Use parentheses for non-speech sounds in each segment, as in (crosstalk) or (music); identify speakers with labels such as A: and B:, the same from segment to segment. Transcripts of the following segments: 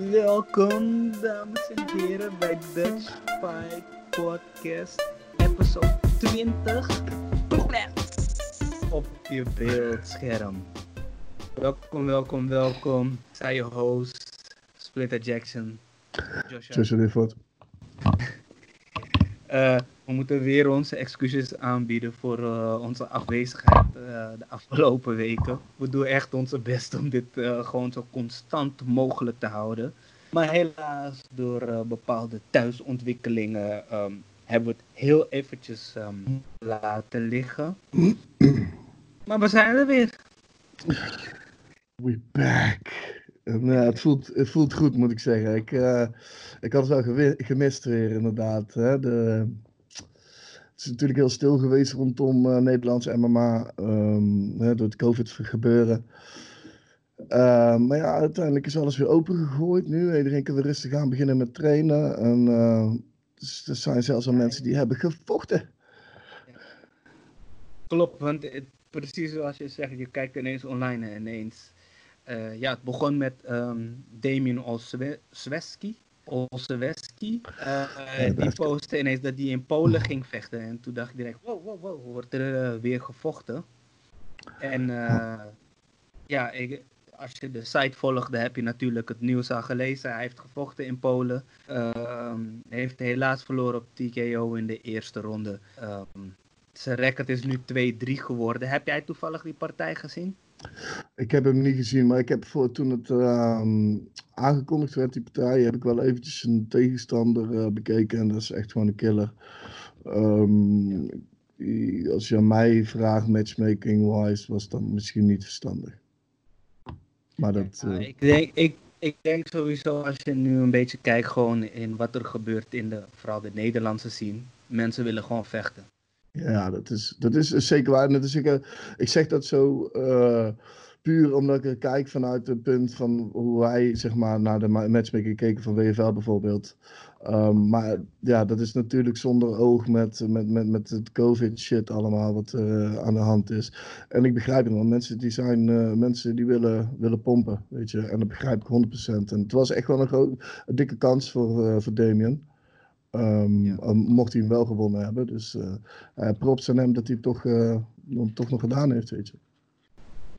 A: Welkom, dames en heren, bij Dutch Fight Podcast, episode 20. Op je beeldscherm. Welkom, welkom, welkom. Zij je host, Splinter Jackson. Joshua.
B: Joshua Lifford.
A: Eh, we moeten weer onze excuses aanbieden voor eh, onze afwezigheid eh, de afgelopen weken. We doen echt onze best om dit eh, gewoon zo constant mogelijk te houden. Maar helaas, door bepaalde thuisontwikkelingen ehm, hebben we het heel eventjes ehm, laten liggen. maar we zijn er weer.
B: We back. En, eh, het, voelt, het voelt goed, moet ik zeggen. Ik, ik had het wel gemist weer, inderdaad. Hè? De, is natuurlijk heel stil geweest rondom eh Nederlandse MMA ehm, hè, door het COVID-gebeuren. Eh, maar ja, uiteindelijk is alles weer opengegooid nu. Iedereen kan weer rustig aan beginnen met trainen. En eh, er zijn zelfs al mensen die hebben gevochten.
A: Klopt, want het- precies zoals je zegt, je kijkt ineens online en ineens. eh, ja, het begon met ehm Damien Olszewski. Olszewski.
B: dat
A: die postte ineens dat hij in Polen ging vechten. En toen dacht ik direct, wow, wow, wow, wordt er eh, weer gevochten? En eh, ja, ik, als je de site volgde, heb je natuurlijk het nieuws al gelezen. Hij heeft gevochten in Polen. Ehm, heeft helaas verloren op TKO in de eerste ronde. Ehm, zijn record is nu 2-3 geworden. Heb jij toevallig die partij gezien?
B: Ik heb hem niet gezien, maar ik heb voor toen het ehm, aangekondigd werd, die partij, heb ik wel eventjes een tegenstander eh, bekeken en dat is echt gewoon een killer. Ehm, als je aan mij vraagt, matchmaking-wise, was dat misschien niet verstandig. Maar dat,
A: Ja,
B: eh,
A: ik, denk, ik, ik denk sowieso als je nu een beetje kijkt gewoon in wat er gebeurt in de, vooral de Nederlandse scene. Mensen willen gewoon vechten.
B: Ja, dat is, dat is zeker waar. Ik, eh, ik zeg dat zo eh, puur omdat ik kijk vanuit het punt van hoe wij zeg maar, naar de ma- matchmaking keken van WFL bijvoorbeeld. Ehm, maar ja, dat is natuurlijk zonder oog met, met, met, met het COVID-shit allemaal wat eh, aan de hand is. En ik begrijp het wel. Mensen die zijn eh, mensen die willen, willen pompen, weet je. En dat begrijp ik 100%. En het was echt wel een, groot, een dikke kans voor, eh, voor Damien. Ehm,
A: Ja.
B: eh, mocht hij hem wel gewonnen hebben. Dus eh, eh, props aan hem dat hij het toch, eh, dan toch nog gedaan heeft, weet je.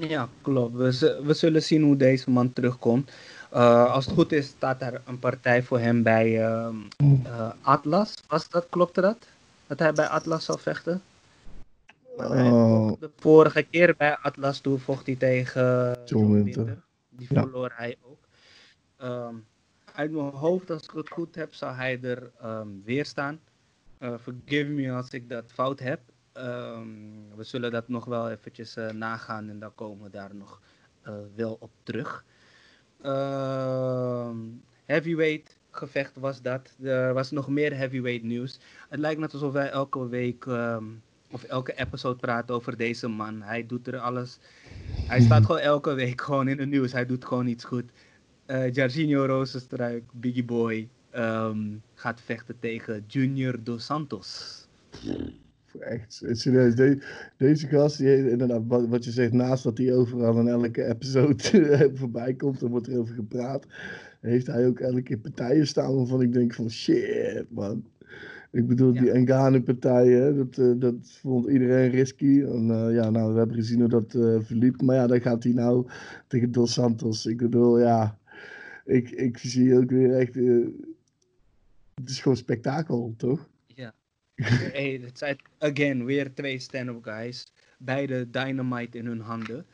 A: Ja, klopt. We, we zullen zien hoe deze man terugkomt. Als het goed is, staat er een partij voor hem bij ehm, eh, Atlas. Was dat, klopte dat? Dat hij bij Atlas zal vechten?
B: Oh.
A: De vorige keer bij Atlas toen vocht hij tegen
B: John Winter.
A: Die
B: Ja.
A: verloor hij ook. Ehm, uit mijn hoofd, als ik het goed heb, zal hij er ehm, weer staan. Eh, forgive me als ik dat fout heb. Ehm, we zullen dat nog wel eventjes eh, nagaan en dan komen we daar nog eh, wel op terug. Ehm, heavyweight gevecht was dat. Er was nog meer heavyweight nieuws. Het lijkt net alsof wij elke week of elke episode praten over deze man. Hij doet er alles. Hij staat gewoon elke week gewoon in het nieuws. Hij doet gewoon iets goed. Eh Jarzinho Rozenstruik, Biggie Boy, ehm, gaat vechten tegen Junior Dos Santos.
B: Echt, serieus. De- deze gast, die heeft inderdaad, wat, wat je zegt, naast dat hij overal in elke episode voorbij komt en wordt er over gepraat, heeft hij ook elke keer partijen staan waarvan ik denk van shit, man. Ik bedoel,
A: Ja.
B: die Engane-partijen, dat, eh, dat vond iedereen risky. En eh, ja, nou, we hebben gezien hoe dat eh, verliep. Maar ja, dan gaat hij nou tegen Dos Santos. Ik bedoel, ja, ik, ik zie ook weer echt, eh, het is gewoon spektakel, toch?
A: Ja. hey, het zijn again weer twee stand-up guys. Beide dynamite in hun handen.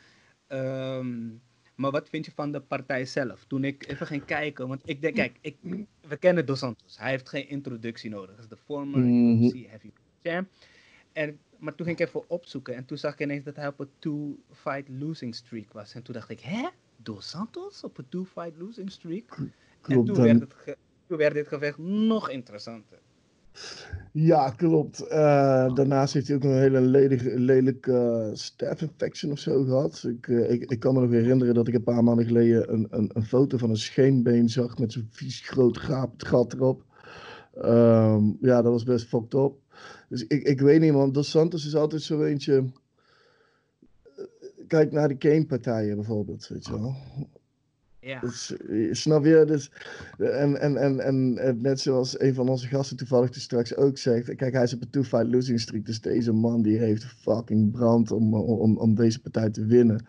A: Ehm, maar wat vind je van de partij zelf? Toen ik even ging kijken, want ik denk, kijk, ik, we kennen Dos Santos. Hij heeft geen introductie nodig. Hij is de former
B: Mhm.
A: UFC heavyweight champ. En, maar toen ging ik even opzoeken en toen zag ik ineens dat hij op een two-fight losing streak was. En toen dacht ik, hè? Dos Santos op een two-fight losing streak? en toen werd, het toen werd dit gevecht nog interessanter.
B: Ja, klopt. Eh, daarnaast heeft hij ook een hele lelijke, lelijke eh, staph infection of zo gehad. Ik, eh, ik, ik kan me nog herinneren dat ik een paar maanden geleden een, een, een foto van een scheenbeen zag met zo'n vies groot gapend gat erop. Ehm, ja, dat was best fucked up. Dus ik, ik weet niet, man. Dos Santos is altijd zo eentje. Eh, Kijk naar de Kane-partijen bijvoorbeeld, weet je wel.
A: Ja.
B: Dus, eh, snap je? Dus, en, en, en, en eh, net zoals een van onze gasten toevallig dus straks ook zegt. Kijk, hij is op een two-fight losing streak. Dus deze man die heeft fucking brand om, om, om deze partij te winnen.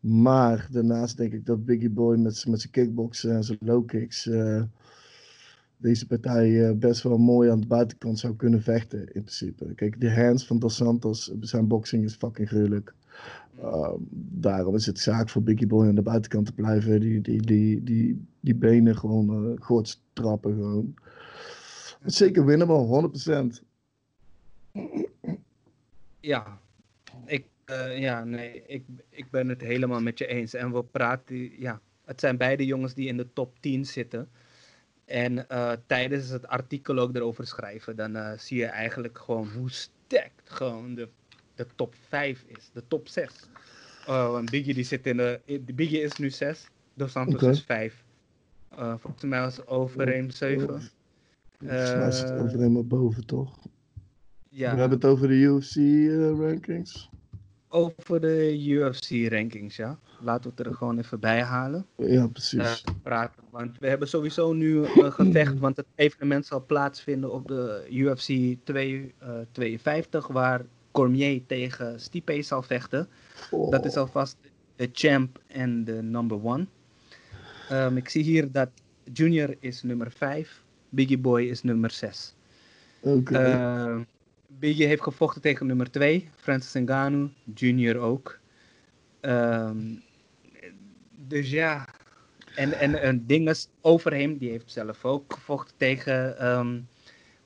B: Maar daarnaast denk ik dat Biggie Boy met, met zijn kickboxen en zijn low kicks. eh, deze partij eh, best wel mooi aan de buitenkant zou kunnen vechten, in principe. Kijk, de hands van Dos Santos, zijn boxing is fucking gruwelijk. Uh, daarom is het zaak voor Biggie Boy aan de buitenkant te blijven. Die, die, die, die, die benen gewoon uh, goed trappen. Gewoon. Zeker winnable, 100%.
A: Ja, ik, uh, ja, nee, ik, ik ben het helemaal met je eens. En we praten, ja, het zijn beide jongens die in de top 10 zitten. En uh, tijdens het artikel ook erover schrijven, dan zie je eigenlijk gewoon hoe sterk gewoon de, de top 5 is. De top 6. Uh, want Biggie die zit in de. Biggie is nu 6, Dos Santos okay. is 5. Uh, volgens mij was Overeem 7.
B: Volgens mij is het Overeem maar boven, toch?
A: Ja.
B: We hebben het over de UFC uh, rankings.
A: Over de UFC rankings, ja. Laten we het er gewoon even bij halen.
B: Ja, precies.
A: Praten. Want we hebben sowieso nu een (clears throat) gevecht, want het evenement zal plaatsvinden op de UFC 2, 52, waar Cormier tegen Stipe zal vechten. Oh. Dat is alvast de champ en de number one. Um, ik zie hier dat Junior is nummer 5, Biggie Boy is nummer 6.
B: Oké.
A: Okay. Uh, Biggie heeft gevochten tegen nummer 2, Francis Ngannou, Junior ook. Um, dus ja, en, en een ding is over hem, die heeft zelf ook gevochten tegen um,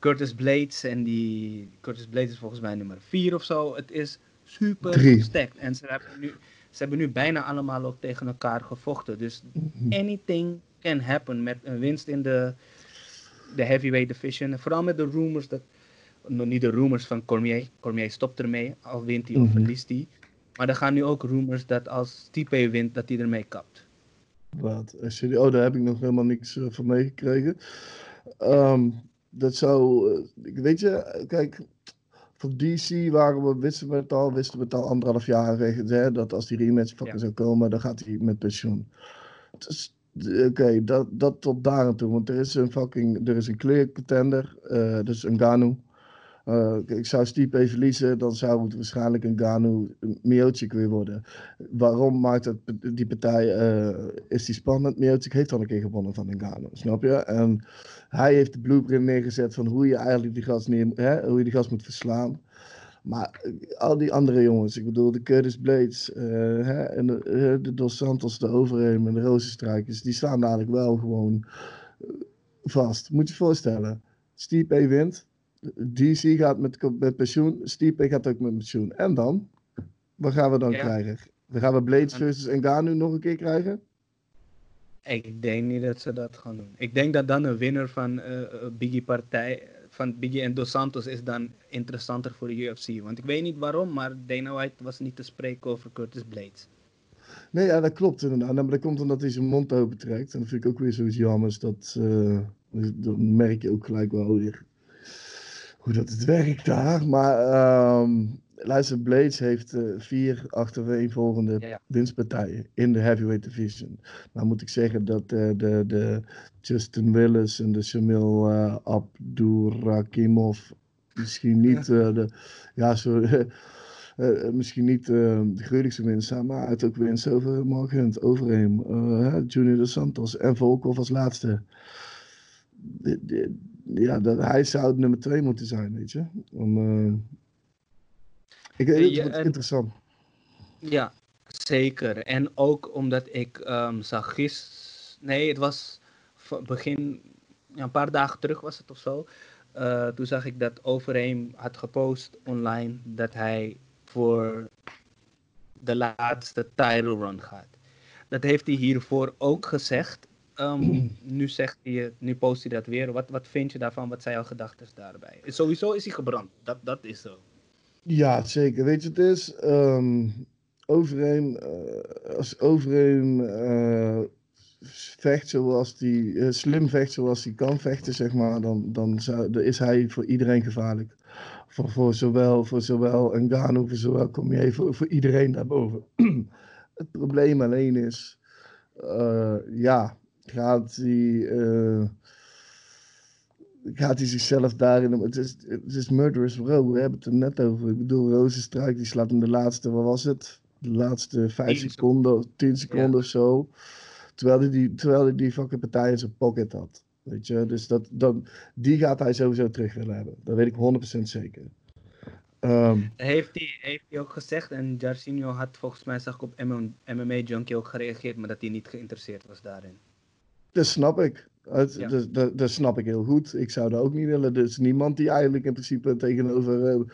A: Curtis Blades. En die Curtis Blades is volgens mij nummer 4 of zo. Het is super gestekt. En ze hebben, nu, ze hebben nu bijna allemaal ook tegen elkaar gevochten. Dus anything can happen met een winst in de, de heavyweight division. Vooral met de rumors dat. Nog niet de rumors van Cormier. Cormier stopt ermee, al wint hij of
B: Mhm.
A: verliest hij. Maar er gaan nu ook rumors dat als Stipe wint, dat hij ermee kapt.
B: Wat? Oh, daar heb ik nog helemaal niks eh, van meegekregen. Ehm, dat zou, eh, weet je, kijk, voor DC waren we, wisten we het al, wisten we het al anderhalf jaar, hè, dat als die rematch fucking
A: Ja.
B: zou komen, dan gaat hij met pensioen. Dus, d- Oké, dat, dat tot daar aan toe, want er is een fucking, er is een clear contender, eh dus een Ganu. Eh, ik zou Stipe verliezen, dan zou het waarschijnlijk een Ganu Miocic weer worden. Waarom maakt het, die partij, eh, is die spannend? Miocic heeft al een keer gewonnen van Ngannou, snap je? En hij heeft de blueprint neergezet van hoe je eigenlijk die gast, neer, hè, hoe je die gast moet verslaan. Maar eh, al die andere jongens, ik bedoel de Curtis Blades hè, en de, Dos Santos, de Overeem en de Rozenstrijkers, die staan dadelijk wel gewoon vast. Moet je je voorstellen. Stipe wint, DC gaat met, met pensioen, Stipe gaat ook met pensioen. En dan? Wat gaan we dan
A: Ja.
B: krijgen? Dan gaan we Blades versus Ngannou nog een keer krijgen?
A: Ik denk niet dat ze dat gaan doen. Ik denk dat dan een winnaar van eh, Biggie partij, van Biggie en Dos Santos is dan interessanter voor de UFC. Want ik weet niet waarom, maar Dana White was niet te spreken over Curtis Blades.
B: Nee, ja, dat klopt inderdaad. Maar dat komt omdat hij zijn mond open trekt. En dat vind ik ook weer zoiets jammers. Dat, eh, dan merk je ook gelijk wel weer hoe dat het werkt daar. Maar luister, Blades heeft eh, vier achtereenvolgende
A: Ja, ja.
B: winstpartijen in de heavyweight division. Nou moet ik zeggen dat eh, de, de Justin Willis en de Shamil eh Abdurakimov misschien niet de... Ja, (laughs) eh, misschien niet de gruwelijkste winst zijn, maar heeft ook winst over Mark Hunt, Overeem, Junior dos Santos en Volkov als laatste. Di- di- Ja, dat, hij zou nummer twee moeten zijn, weet je. Om, eh, ik, het
A: Ja,
B: wordt
A: en-
B: interessant.
A: Ja, zeker. En ook omdat ik ehm, zag gis... Nee, het was begin... Ja, een paar dagen terug was het of zo. Eh, toen zag ik dat Overeem had gepost online dat hij voor de laatste title run gaat. Dat heeft hij hiervoor ook gezegd. Ehm, (clears throat) nu, zegt hij, nu post hij dat weer. Wat, wat vind je daarvan? Wat zijn jouw gedachten daarbij? Sowieso is hij gebrand. Dat, dat is zo.
B: Ja, zeker. Weet je het is? Eh, als Overeem eh, vecht zoals die, eh, slim vecht zoals hij kan vechten, zeg maar, dan, dan, zou, is hij voor iedereen gevaarlijk. Voor, voor zowel, voor zowel Ngannou, voor zowel Cormier, voor, voor iedereen daarboven. (clears throat) het probleem alleen is, ja, gaat hij, uh, gaat hij zichzelf daarin... Het is, het is Murderous Row, we hebben het er net over. Ik bedoel, Rozenstruik die slaat in de laatste, wat was het? De laatste vijf seconden, tien seconden of zo. Terwijl hij die, terwijl hij die fucking partij in zijn pocket had. Weet je, dus dat, dat, die gaat hij sowieso terug willen hebben. Dat weet ik 100% zeker.
A: Um, heeft, hij, heeft hij ook gezegd, en Jarcinho had volgens mij, zag ik op MMA Junkie ook gereageerd, maar dat hij niet geïnteresseerd was daarin.
B: Dat snap ik. Dat, ja. dat, dat, dat, snap ik heel goed. Ik zou dat ook niet willen. Er is niemand die eigenlijk in principe tegenover.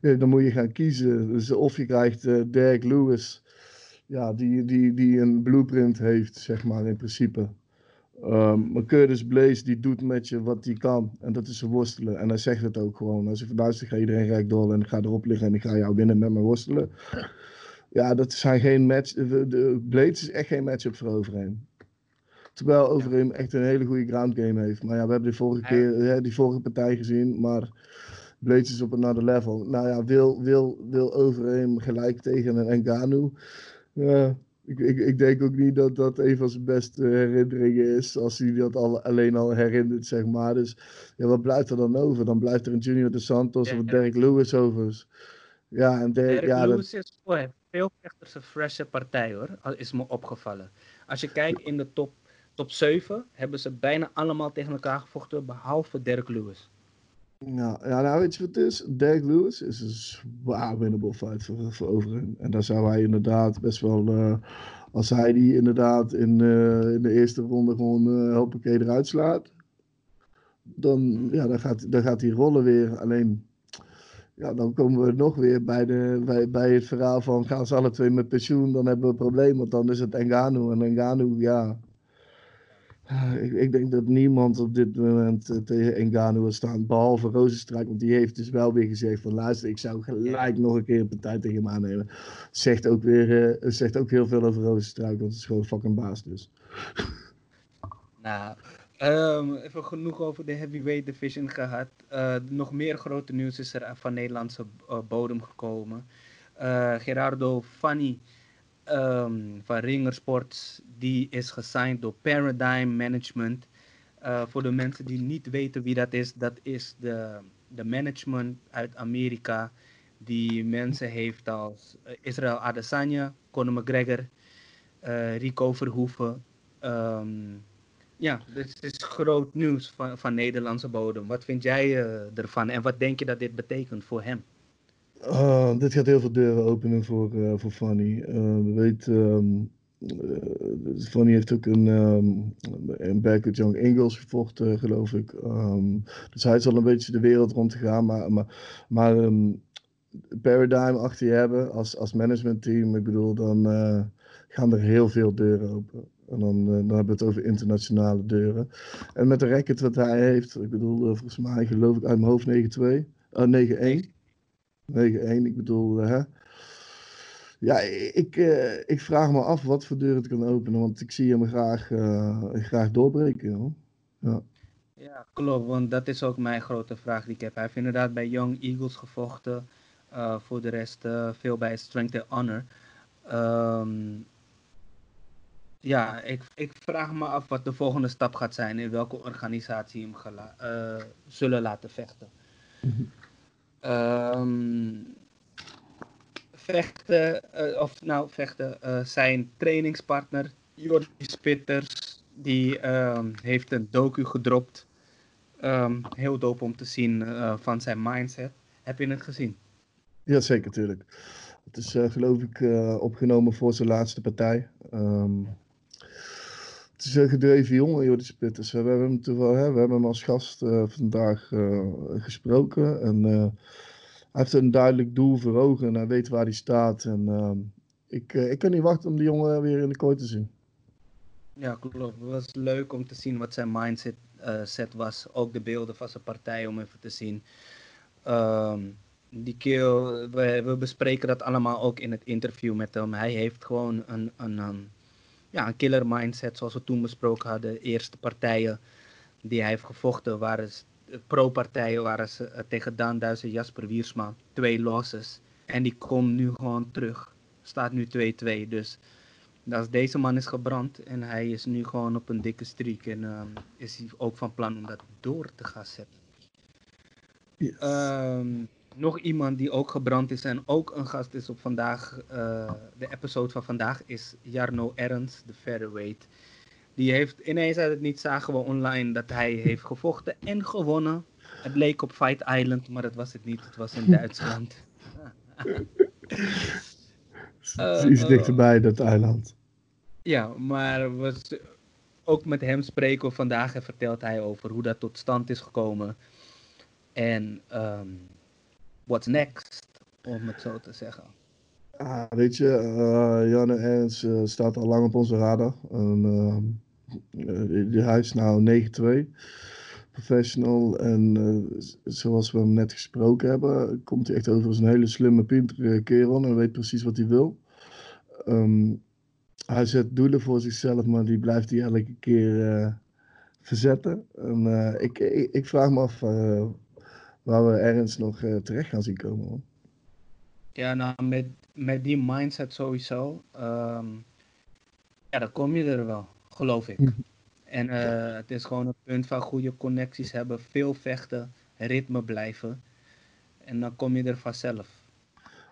B: Uh, dan moet je gaan kiezen. Dus of je krijgt uh, Derek Lewis, ja, die, die, die een blueprint heeft, zeg maar, in principe. Um, maar Curtis Blaze die doet met je wat hij kan. En dat is worstelen. En hij zegt het ook gewoon. Als je ik ga iedereen recht door en ik ga erop liggen en ik ga jou winnen met mijn worstelen. Ja, dat zijn geen match. De, Blade is echt geen matchup voor Overeem. Terwijl Overeem echt een hele goede ground game heeft. Maar ja, we hebben die vorige keer hè, die vorige partij gezien. Maar Blade is op een another level. Nou ja, wil, wil, wil Overeem gelijk tegen een Engano. Ja, ik, ik, ik, denk ook niet dat dat een van zijn beste herinneringen is. Als hij dat al, alleen al herinnert, zeg maar. Dus ja, wat blijft er dan over? Dan blijft er een Junior de Santos of een Derek Lewis over.
A: Ja, en Derek, Derek ja, Lewis is voor veel vechters een frisse partij hoor. Is me opgevallen. Als je kijkt in de top, top 7, hebben ze bijna allemaal tegen elkaar gevochten, behalve Derek Lewis.
B: Ja, ja, nou weet je wat het is? Derek Lewis is een zwaar winnable fight voor, voor. En daar zou hij inderdaad best wel, uh, als hij die inderdaad in, uh, in de eerste ronde gewoon uh, hoppakee eruit slaat, dan, ja, dan, gaat, dan gaat hij rollen weer. Alleen, ja, dan komen we nog weer bij, de, bij, bij het verhaal van gaan ze alle twee met pensioen, dan hebben we een probleem, want dan is het Engano. En Engano, ja, ik, ik, denk dat niemand op dit moment uh, tegen Engano wil staan, behalve Rozenstruik, want die heeft dus wel weer gezegd van luister, ik zou gelijk nog een keer een partij tegen hem aannemen. Zegt ook, weer, uh, zegt ook heel veel over Rozenstruik, want het is gewoon fucking baas dus. (laughs)
A: Nou, um, even genoeg over de heavyweight division gehad. Uh, nog meer grote nieuws is er van Nederlandse bodem gekomen. Gerardo Fanny um, van Ringersports, die is gesigned door Paradigm Management. Uh, voor de mensen die niet weten wie dat is, dat is de, de management uit Amerika. Die mensen heeft als uh, Israël Adesanya, Conor McGregor, uh, Rico Verhoeven. Um, ja, dit is groot nieuws van, van Nederlandse bodem. Wat vind jij ervan en wat denk je dat dit betekent voor hem?
B: Uh, dit gaat heel veel deuren openen voor, uh, voor Fanny. Uh, we weten, um, Fanny heeft ook een, um, een Berkut Young Ingles gevochten, geloof ik. Um, dus hij zal een beetje de wereld rond te gaan. Maar, maar, maar Paradigm achter je hebben als, als managementteam, ik bedoel, dan gaan er heel veel deuren open. En dan, dan hebben we het over internationale deuren. En met de record wat hij heeft, ik bedoel, volgens mij geloof ik uit mijn hoofd 9-2, 9-1. 9-1, ik bedoel, hè. Ja, ik, uh, ik vraag me af wat voor deur het kan openen, want ik zie hem graag, uh, graag doorbreken. Hoor. Ja.
A: ja, klopt, want dat is ook mijn grote vraag die ik heb. Hij heeft inderdaad bij Young Eagles gevochten, uh, voor de rest veel bij Strength and Honor. Um, ja, ik, ik vraag me af wat de volgende stap gaat zijn, in welke organisatie hem zullen laten vechten. Um, vechten, uh, of nou vechten, uh, zijn trainingspartner Jordi Spitters, die um, heeft een docu gedropt. Um, heel dope om te zien uh, van zijn mindset. Heb je het gezien?
B: Ja, zeker, natuurlijk. Het is geloof ik opgenomen voor zijn laatste partij. Um, het is een gedreven jongen, Jordi Spitters. We hebben hem, toevallig, hè, we hebben hem als gast uh, vandaag uh, gesproken. En uh, hij heeft een duidelijk doel voor ogen en hij weet waar hij staat. En ehm, ik, ik kan niet wachten om die jongen weer in de kooi te zien.
A: Ja, klopt. Het was leuk om te zien wat zijn mindset set was. Ook de beelden van zijn partij om even te zien. Um, die keel, we, we, bespreken dat allemaal ook in het interview met hem. Hij heeft gewoon een, een, een ja, een killer mindset, zoals we toen besproken hadden. De eerste partijen die hij heeft gevochten waren pro-partijen, waren ze eh, tegen Daan Duizer, Jasper Wiersma. Twee losses. En die komt nu gewoon terug. Staat nu 2-2. Dus Dat deze man is gebrand en hij is nu gewoon op een dikke streak. En ehm, is hij ook van plan om dat door te gaan zetten. Ehm, nog iemand die ook gebrand is en ook een gast is op vandaag. eh, de episode van vandaag is Jarno Ernst, de featherweight. Die heeft ineens uit het niet zagen we online dat hij heeft gevochten en gewonnen. Het leek op Fight Island, maar dat was het niet. Het was in (laughs) Duitsland.
B: Het is iets
A: Eh,
B: dichterbij, dat eiland.
A: Ja, maar we s- ook met hem spreken we vandaag en vertelt hij over hoe dat tot stand is gekomen. En ehm what's next, om het zo te zeggen.
B: Ah, weet je, eh Janne Ernst eh, staat al lang op onze radar. En, eh, hij is nou 9-2, professional. En zoals we hem net gesproken hebben, komt hij echt over als een hele slimme, pintere kerel. En weet precies wat hij wil. Ehm, hij zet doelen voor zichzelf, maar die blijft hij elke keer verzetten. En ik, ik, ik vraag me af waar we Ernst nog eh, terecht gaan zien komen. hoor.
A: Ja, nou, met, met die mindset sowieso, ehm, ja, dan kom je er wel, geloof ik. En eh, het is gewoon een punt van goede connecties hebben, veel vechten, ritme blijven. En dan kom je er vanzelf.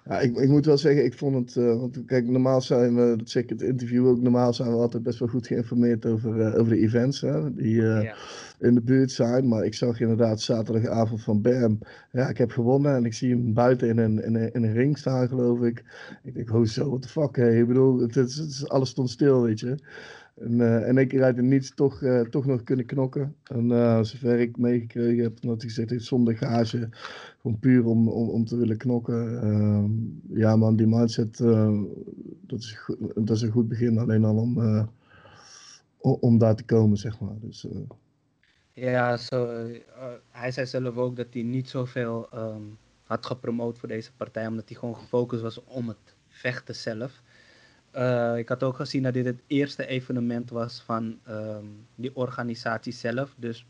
B: Ja, ik, ik moet wel zeggen, ik vond het. eh, want kijk, normaal zijn we, dat zeg ik in het interview ook, normaal zijn we altijd best wel goed geïnformeerd over, eh, over de events hè, die eh,
A: Ja.
B: in de buurt zijn. Maar ik zag inderdaad zaterdagavond van Bam. Ja, ik heb gewonnen en ik zie hem buiten in een, in een, in een ring staan, geloof ik. Ik denk, oh zo, what the fuck, hè? Ik bedoel, het het is- alles stond stil, weet je. En eh één keer uit het niets toch, eh, toch nog kunnen knokken. En eh, zover ik meegekregen heb, omdat hij gezegd heeft, zonder gage. Gewoon puur om, om, om te willen knokken. Ehm, ja man, die mindset, dat, is, dat is een goed begin. Alleen al om, om daar te komen, zeg maar. Dus,
A: Ja, hij zei zelf ook dat hij niet zoveel ehm, had gepromoot voor deze partij, omdat hij gewoon gefocust was om het vechten zelf. Eh, ik had ook gezien dat dit het eerste evenement was van ehm, die organisatie zelf, dus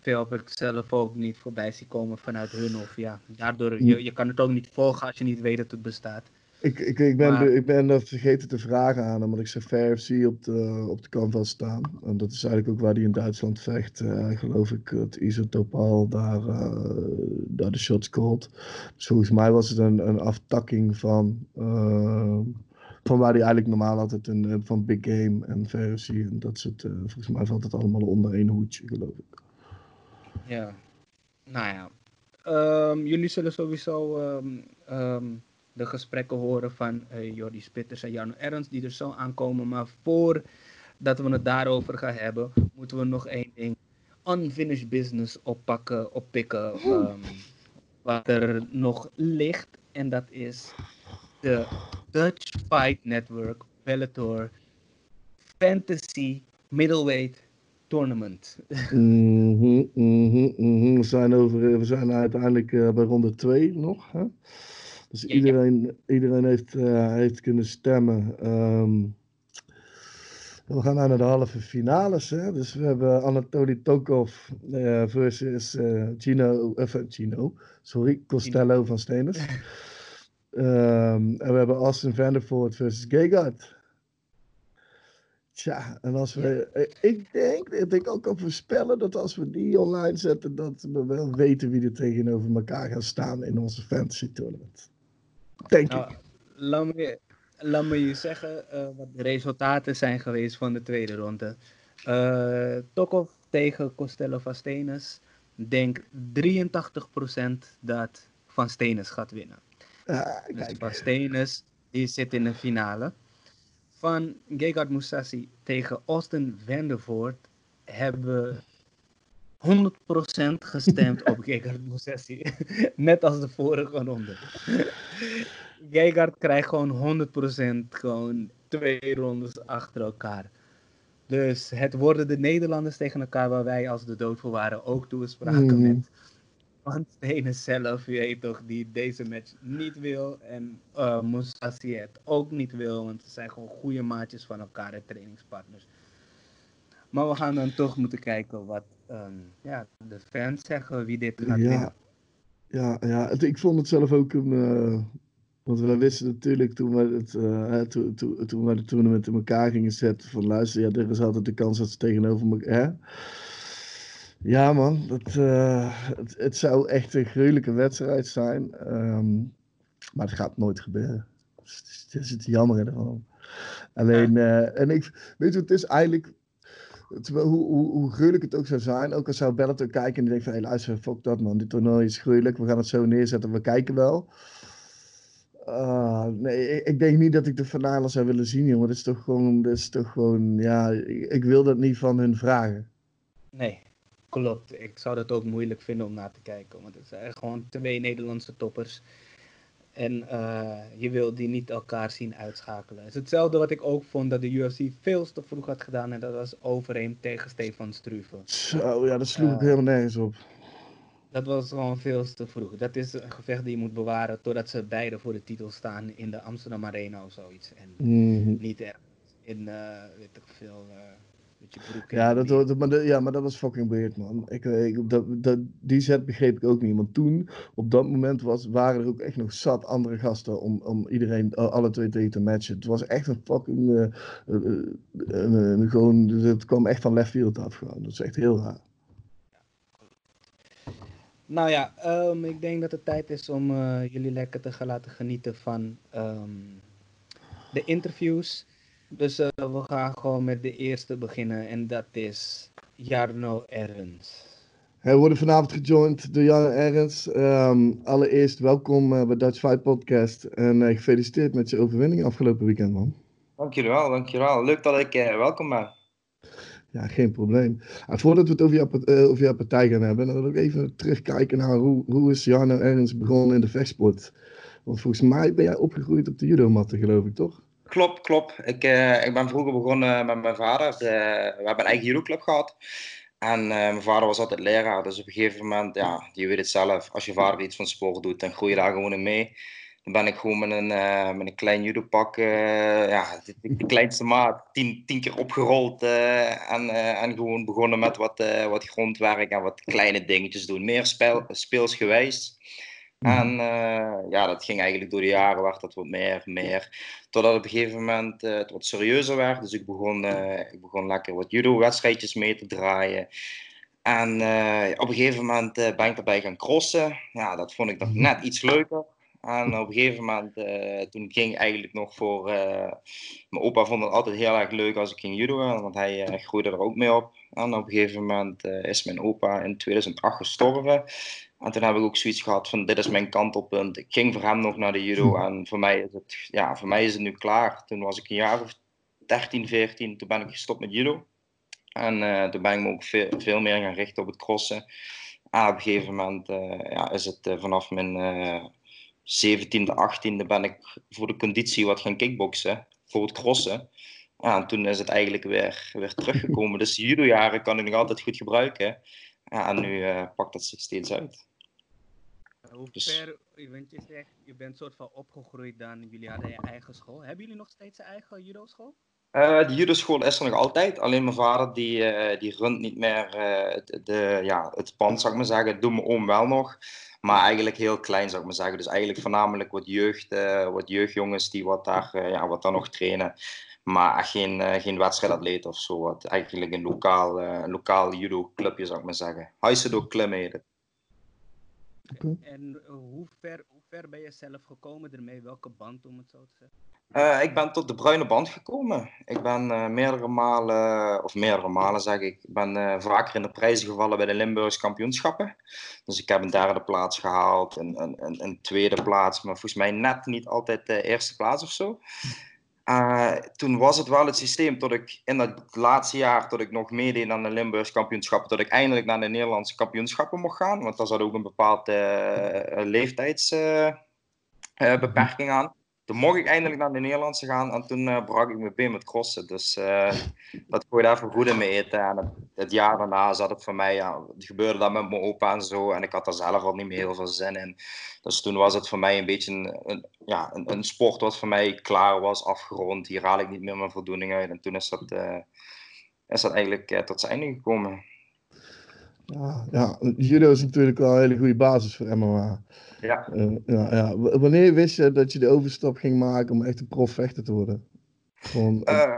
A: veel heb ik zelf ook niet voorbij zien komen vanuit hun. Of ja, daardoor, je, je kan het ook niet volgen als je niet weet dat het bestaat.
B: ik, ik, ik, ben,
A: Maar-
B: ik ben dat vergeten te vragen aan hem, want ik zag VFC op de, op de canvas staan. En dat is eigenlijk ook waar hij in Duitsland vecht. Eh, geloof ik, het Isotopal daar, eh, daar de shots called. Dus volgens mij was het een, een aftakking van, van waar hij eigenlijk normaal altijd een, eh, van Big Game en VFC. En dat soort, eh, volgens mij valt het allemaal onder één hoedje, geloof ik.
A: Ja, nou ja. Ehm, jullie zullen sowieso ehm, ehm, de gesprekken horen van eh Jordi Spitters en Jarno Ernst die er zo aankomen. Maar voordat we het daarover gaan hebben, moeten we nog één ding. Unfinished business oppakken, oppikken. ehm, wat er nog ligt. En dat is de Dutch Fight Network Bellator Fantasy Middleweight Tournament.
B: Mhm, mhm, mhm. We, zijn over, we zijn uiteindelijk eh, bij ronde 2 nog. Hè? Dus
A: Ja, ja.
B: iedereen, iedereen heeft, eh, heeft kunnen stemmen. Ehm, we gaan nou naar de halve finales. Hè? Dus we hebben Anatoly Tokov eh, versus eh, Gino, eh, Gino, sorry, Costello van Steners. (laughs) Ehm, en we hebben Austin Vandervoort versus Gegard. Tja, en als we. eh, Ik denk dat ik ook kan voorspellen dat als we die online zetten, dat we wel weten wie er tegenover elkaar gaan staan in onze fantasy tournament. Denk
A: Nou,
B: ik.
A: laat me, laat me je zeggen eh, wat de resultaten zijn geweest van de tweede ronde. Eh Tokov tegen Costello van Stenes. Denk 83% dat Van Stenes gaat winnen.
B: Ah,
A: Dus
B: kijk.
A: Van Stenes die zit in de finale. Van Gegard Moussassi tegen Austin Vandervoort hebben 100% gestemd op (laughs) Gegard Moussassi. (laughs) Net als de vorige ronde. Gegard krijgt gewoon 100% gewoon twee rondes achter elkaar. Dus het worden de Nederlanders tegen elkaar waar wij als de dood voor waren ook toespraken
B: Mhm.
A: met Van Stenen zelf, je weet toch, die deze match niet wil. En uh, Moussassi het ook niet wil, want ze zijn gewoon goede maatjes van elkaar en trainingspartners. Maar we gaan dan toch moeten kijken wat ehm, ja, de fans zeggen, wie dit gaat winnen.
B: Ja, ja, ja het- ik vond het zelf ook een, eh, Want we wisten natuurlijk toen we het, uh, toen, toen, toen we het toernooi in elkaar gingen zetten. Van luister, ja, er is altijd de kans dat ze tegenover me. Hè? Ja, man, dat, uh, het, het, zou echt een gruwelijke wedstrijd zijn. Um, maar het gaat nooit gebeuren. Dat is het jammer ervan. Alleen, uh, en ik, weet je, het is eigenlijk Terwijl, hoe, hoe, hoe gruwelijk het ook zou zijn, ook als zou Bellator kijken en die denkt van, hé hey, luister, fuck dat man, dit toernooi is gruwelijk, we gaan het zo neerzetten, we kijken wel. Uh, nee, ik, denk niet dat ik de finale zou willen zien, jongen. Dat is toch gewoon, dat is toch gewoon, ja, ik, ik, wil dat niet van hun vragen.
A: Nee, klopt. Ik zou dat ook moeilijk vinden om naar te kijken, want het zijn gewoon twee Nederlandse toppers. En uh, je wil die niet elkaar zien uitschakelen. Het is hetzelfde wat ik ook vond dat de UFC veel te vroeg had gedaan. En dat was Overeem tegen Stefan Struve.
B: Zo, ja, dat sloeg uh, ik helemaal nergens op.
A: Dat was gewoon veel te vroeg. Dat is een gevecht die je moet bewaren totdat ze beide voor de titel staan in de Amsterdam Arena of zoiets. En mm -hmm. niet ergens in, uh, weet ik veel,
B: ja, dat, dat, maar, de, ja, maar dat was fucking weird, man. Ik, ik, dat, dat, die set begreep ik ook niet. Want toen, op dat moment, was, waren er ook echt nog zat andere gasten om, om iedereen, alle twee tegen te matchen. Het was echt een fucking. Uh, uh, uh, gewoon, het kwam echt van left field af gewoon. Dat is echt heel raar.
A: Nou ja, um, ik denk dat het tijd is om jullie lekker te gaan laten genieten van um, de interviews. Dus uh, we gaan gewoon met de eerste beginnen en dat is Jarno Ernst.
B: We worden vanavond gejoind door Jarno Ernst. Um, allereerst welkom uh, bij Dutch Fight Podcast en uh, gefeliciteerd met je overwinning afgelopen weekend, man.
C: Dankjewel, dankjewel. Leuk dat ik welkom ben.
B: Ja, geen probleem. En voordat we het over jouw, over jouw partij gaan hebben, dan wil ik even terugkijken naar hoe, hoe is Jarno Ernst begonnen in de vechtsport. Want volgens mij ben jij opgegroeid op de judomatten, geloof ik, toch?
C: Klopt, klopt. Ik, uh, ik ben vroeger begonnen met mijn vader. De, we hebben een eigen judoclub gehad. En uh, mijn vader was altijd leraar. Dus op een gegeven moment, ja, je weet het zelf. Als je vader iets van sport doet, dan groei je daar gewoon in mee. Dan ben ik gewoon met een, met een klein judopak, ja, de, kleinste maat, tien, tien keer opgerold. en, en gewoon begonnen met wat, wat grondwerk en wat kleine dingetjes doen. Meer speel, speelsgewijs. En uh, ja, dat ging eigenlijk door de jaren, werd dat wat meer, meer. Totdat op een gegeven moment uh, het wat serieuzer werd. Dus ik begon, uh, ik begon lekker wat judo-wedstrijdjes mee te draaien. En op een gegeven moment ben ik daarbij gaan crossen. Ja, dat vond ik nog net iets leuker. En op een gegeven moment, toen ging ik eigenlijk nog voor... mijn opa vond het altijd heel erg leuk als ik ging judo, want hij groeide er ook mee op. En op een gegeven moment is mijn opa in 2008 gestorven. En toen heb ik ook zoiets gehad van dit is mijn kantelpunt. Ik ging voor hem nog naar de judo en voor mij is het, ja, voor mij is het nu klaar. Toen was ik een jaar of 13, 14, toen ben ik gestopt met judo. En uh, toen ben ik me ook veel, veel meer gaan richten op het crossen. En op een gegeven moment uh, ja, is het uh, vanaf mijn 17e, 18e ben ik voor de conditie wat gaan kickboksen, voor het crossen. Ja, en toen is het eigenlijk weer, weer teruggekomen. (laughs) Dus de judo-jaren kan ik nog altijd goed gebruiken. Ja, en nu pakt dat zich steeds uit.
A: Hoe dus... ver, want je zegt, je bent soort van opgegroeid dan, jullie hadden je eigen school. Hebben jullie nog steeds een eigen judo-school?
C: Uh, de judo-school is er nog altijd, alleen mijn vader die, uh, die runt niet meer uh, de, ja, het pand, zou ik maar zeggen. Dat doet mijn oom wel nog, maar eigenlijk heel klein, zou ik maar zeggen. Dus eigenlijk voornamelijk wat, jeugd, wat jeugdjongens die wat daar, ja, wat daar nog trainen. Maar geen, geen wedstrijdatleet of zo. Wat eigenlijk een lokaal, lokaal judo-clubje, zou ik maar zeggen. Huisendok Klim heet het.
A: En hoe ver, hoe ver ben je zelf gekomen ermee? Welke band, om het zo te zeggen?
C: Uh, ik ben tot de bruine band gekomen. Ik ben uh, meerdere malen, of meerdere malen zeg ik, ik ben uh, vaker in de prijzen gevallen bij de Limburgse kampioenschappen. Dus ik heb een derde plaats gehaald, een, een, een, tweede plaats, maar volgens mij net niet altijd de eerste plaats of zo. Toen was het wel het systeem tot ik in dat laatste jaar, tot ik nog meedeed aan de Limburgs kampioenschappen, tot ik eindelijk naar de Nederlandse kampioenschappen mocht gaan. Want daar zat ook een bepaalde leeftijdsbeperking aan. Toen mocht ik eindelijk naar de Nederlandse gaan en toen uh, brak ik mijn been met crossen. Dus uh, dat gooide even goed in me eten. En het, jaar daarna zat het voor mij, ja, gebeurde dat met mijn opa en zo. En ik had daar zelf al niet meer heel veel zin in. Dus toen was het voor mij een beetje een, ja, een, een, sport wat voor mij klaar was, afgerond. Hier haal ik niet meer mijn voldoening uit. En toen is dat, uh, is dat eigenlijk tot zijn einde gekomen.
B: Ja, ja, judo is natuurlijk wel een hele goede basis voor MMA.
C: Ja.
B: Uh, ja, ja. Wanneer wist je dat je de overstap ging maken om echt een profvechter te worden? Gewoon,
C: uh,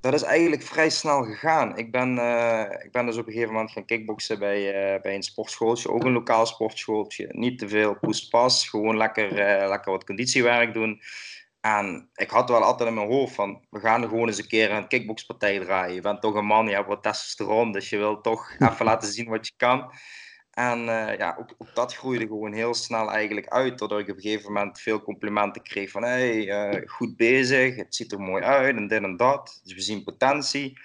C: dat is eigenlijk vrij snel gegaan. Ik ben, uh, ik ben dus op een gegeven moment gaan kickboksen bij, bij een sportschooltje, ook een lokaal sportschooltje. Niet te veel poest-pas, gewoon lekker, lekker wat conditiewerk doen. En ik had wel altijd in mijn hoofd van, we gaan er gewoon eens een keer een kickboxpartij draaien. Je bent toch een man, je hebt wat testosteron, dus je wil toch (laughs) even laten zien wat je kan. En uh, ja, ook, ook, dat groeide gewoon heel snel eigenlijk uit. Doordat ik op een gegeven moment veel complimenten kreeg van hey, uh, goed bezig, het ziet er mooi uit en dit en dat. Dus we zien potentie.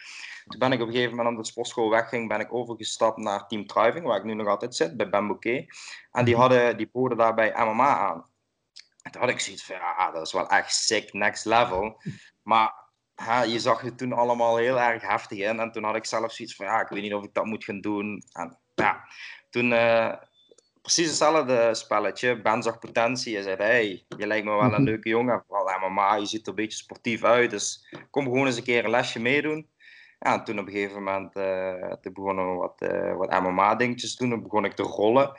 C: Toen ben ik op een gegeven moment, omdat de sportschool wegging, ben ik overgestapt naar Team Driving, waar ik nu nog altijd zit, bij Bamboké. En die, hadden, die boden daarbij MMA aan. En toen had ik zoiets van, ja, dat is wel echt sick, next level. (laughs) Maar je zag het toen allemaal heel erg heftig in. En toen had ik zelf zoiets van, ja, ik weet niet of ik dat moet gaan doen. En ja, toen uh, precies hetzelfde spelletje. Ben zag potentie. Je zei, hey, je lijkt me wel een mhm. leuke jongen. Vooral MMA, je ziet er een beetje sportief uit. Dus kom gewoon eens een keer een lesje meedoen. Ja, en toen op een gegeven moment uh, toen begonnen we wat, uh, wat MMA-dingetjes doen. Toen begon ik te rollen.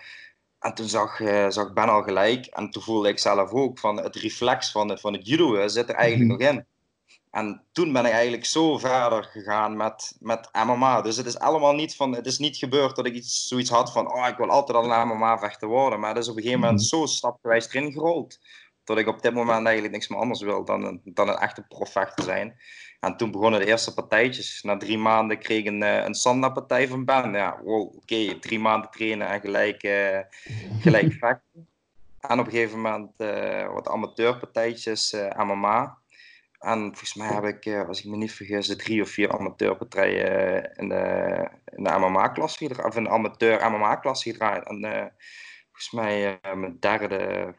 C: En toen zag, uh, zag Ben al gelijk. En toen voelde ik zelf ook van het reflex van het, van het judo zit er eigenlijk mhm. nog in. En toen ben ik eigenlijk zo verder gegaan met, met MMA. Dus het is allemaal niet van, het is niet gebeurd dat ik iets, zoiets had van, oh, ik wil altijd al een MMA-vechter worden. Maar het is op een gegeven moment mhm. zo stapgewijs erin gerold. Dat ik op dit moment eigenlijk niks meer anders wil dan een, dan een echte profvechter zijn. En toen begonnen de eerste partijtjes. Na drie maanden kreeg ik een, eh, een Sanda-partij van Ben. Ja, wow, oké, drie maanden trainen en gelijk, uh, gelijk (laughs) vechten. En op een gegeven moment uh, wat amateurpartijtjes uh, MMA. En volgens mij heb ik, als ik me niet vergis, de drie of vier amateurpartijen in de, in de MMA-klasse gedraaid. Of in de amateur-MMA-klasse gedraaid. En volgens mij mijn derde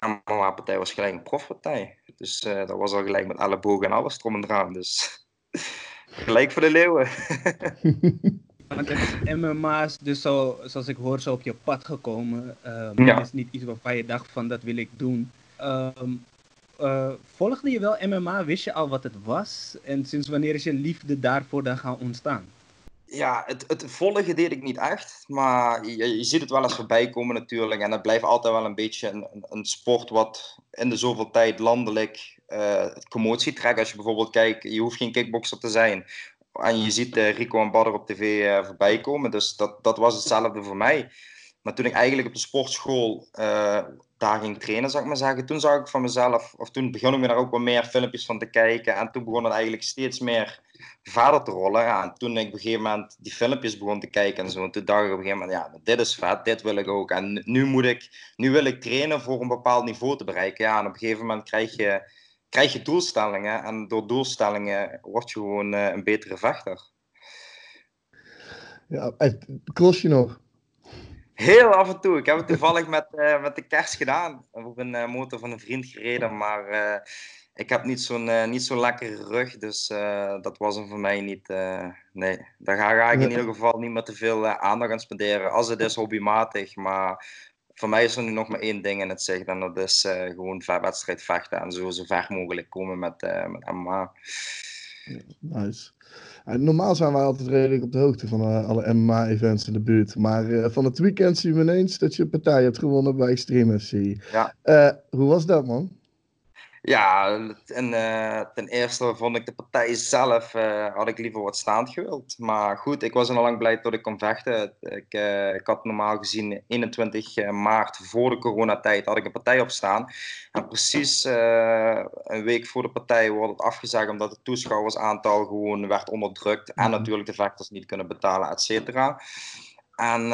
C: MMA-partij was gelijk een profpartij. Dus uh, dat was al gelijk met alle bogen en alles erom en eraan. Dus (laughs) gelijk voor de leeuwen. (laughs)
A: Want MMA is dus zo, zoals ik hoor, zo op je pad gekomen. Um, ja. Het is niet iets waarvan je dacht van dat wil ik doen. Um, uh, volgde je wel MMA? Wist je al wat het was? En sinds wanneer is je liefde daarvoor dan gaan ontstaan?
C: Ja, het, het volgen deed ik niet echt. Maar je, ziet het wel eens voorbij komen natuurlijk. En het blijft altijd wel een beetje een, een sport wat in de zoveel tijd landelijk uh, commotie trekt. Als je bijvoorbeeld kijkt, je hoeft geen kickboxer te zijn. En je ziet uh, Rico en Badder op tv uh, voorbij komen. Dus dat, dat was hetzelfde voor mij. Maar toen ik eigenlijk op de sportschool daar ging trainen, zou ik maar zeggen, toen zag ik van mezelf, of toen begon ik me daar ook wat meer filmpjes van te kijken. En toen begon het eigenlijk steeds meer verder te rollen. Ja, en toen ik op een gegeven moment die filmpjes begon te kijken en zo, toen dacht ik op een gegeven moment, ja, dit is vet, dit wil ik ook. En nu moet ik, nu wil ik trainen voor een bepaald niveau te bereiken. Ja, en op een gegeven moment krijg je, krijg je doelstellingen. En door doelstellingen word je gewoon uh, een betere vechter.
B: Ja, kost je nog?
C: Heel af en toe. Ik heb het toevallig met, uh, met de kerst gedaan. Op een uh, motor van een vriend gereden, maar ik heb niet zo'n niet zo'n lekkere rug, dus dat was hem voor mij niet. Nee, daar ga, ga, ik in ieder geval niet meer te veel aandacht aan spenderen. Als het is hobbymatig, maar voor mij is er nu nog maar één ding in het zicht. En dat is gewoon wedstrijd vechten en zo, zo ver mogelijk komen met, met MMA.
B: Nice. normaal zijn wij altijd redelijk op de hoogte van alle MMA-events in de buurt. Maar van het weekend zien we ineens dat je een partij hebt gewonnen bij Extreme FC. Ja. hoe was dat, man?
C: Ja, en, uh, ten eerste vond ik de partij zelf, uh, had ik liever wat staand gewild. Maar goed, ik was al lang blij dat ik kon vechten. Ik, uh, ik had normaal gezien 21 maart voor de coronatijd had ik een partij opstaan. En precies een week voor de partij wordt het afgezegd omdat het toeschouwersaantal gewoon werd onderdrukt. En mhm. natuurlijk de vechters niet kunnen betalen, et cetera. En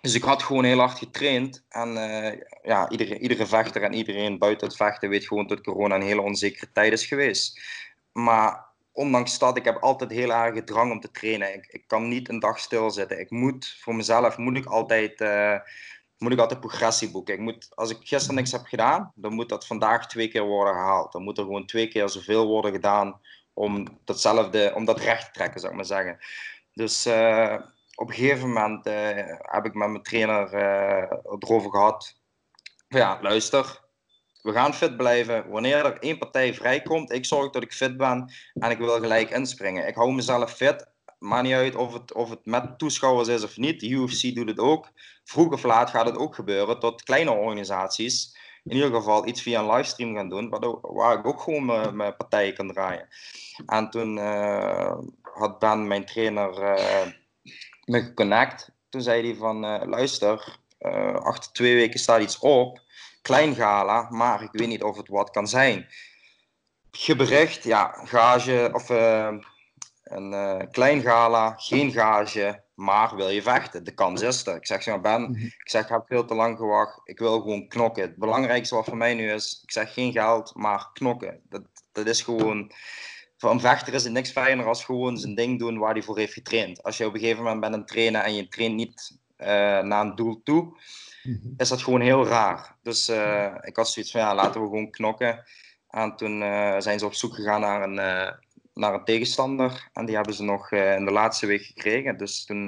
C: dus ik had gewoon heel hard getraind. En uh, ja, iedere, iedere vechter en iedereen buiten het vechten weet gewoon dat corona een hele onzekere tijd is geweest. Maar ondanks dat, ik heb altijd heel erg drang om te trainen. Ik, ik kan niet een dag stilzitten. Ik moet voor mezelf moet ik altijd, uh, moet ik altijd progressie boeken. Ik moet, als ik gisteren niks heb gedaan, dan moet dat vandaag twee keer worden gehaald. Dan moet er gewoon twee keer zoveel worden gedaan om datzelfde, om dat recht te trekken, zou ik maar zeggen. Dus uh, op een gegeven moment uh, heb ik met mijn trainer uh, erover gehad. Ja, luister, we gaan fit blijven. Wanneer er één partij vrijkomt, ik zorg dat ik fit ben en ik wil gelijk inspringen. Ik hou mezelf fit maakt niet uit of het, of het met toeschouwers is of niet. De UFC doet het ook. Vroeg of laat gaat het ook gebeuren tot kleine organisaties in ieder geval iets via een livestream gaan doen, waar ik ook gewoon mijn partijen kan draaien. En toen uh, had Ben, mijn trainer, me geconnect. Toen zei hij van, uh, luister, achter twee weken staat iets op, klein gala, maar ik weet niet of het wat kan zijn. Gebericht, ja, gage, of een klein gala, geen gage, maar wil je vechten? De kans is er. Ik zeg, zeg Ben, mhm. ik zeg, ik heb veel te lang gewacht. Ik wil gewoon knokken. Het belangrijkste wat voor mij nu is, ik zeg geen geld, maar knokken. Dat, dat is gewoon... Voor een vechter is het niks fijner als gewoon zijn ding doen waar hij voor heeft getraind. Als je op een gegeven moment bent aan het trainen en je traint niet uh, naar een doel toe, mhm. is dat gewoon heel raar. Dus uh, ik had zoiets van, ja, laten we gewoon knokken. En toen uh, zijn ze op zoek gegaan naar een naar een tegenstander. En die hebben ze nog in de laatste week gekregen. Dus toen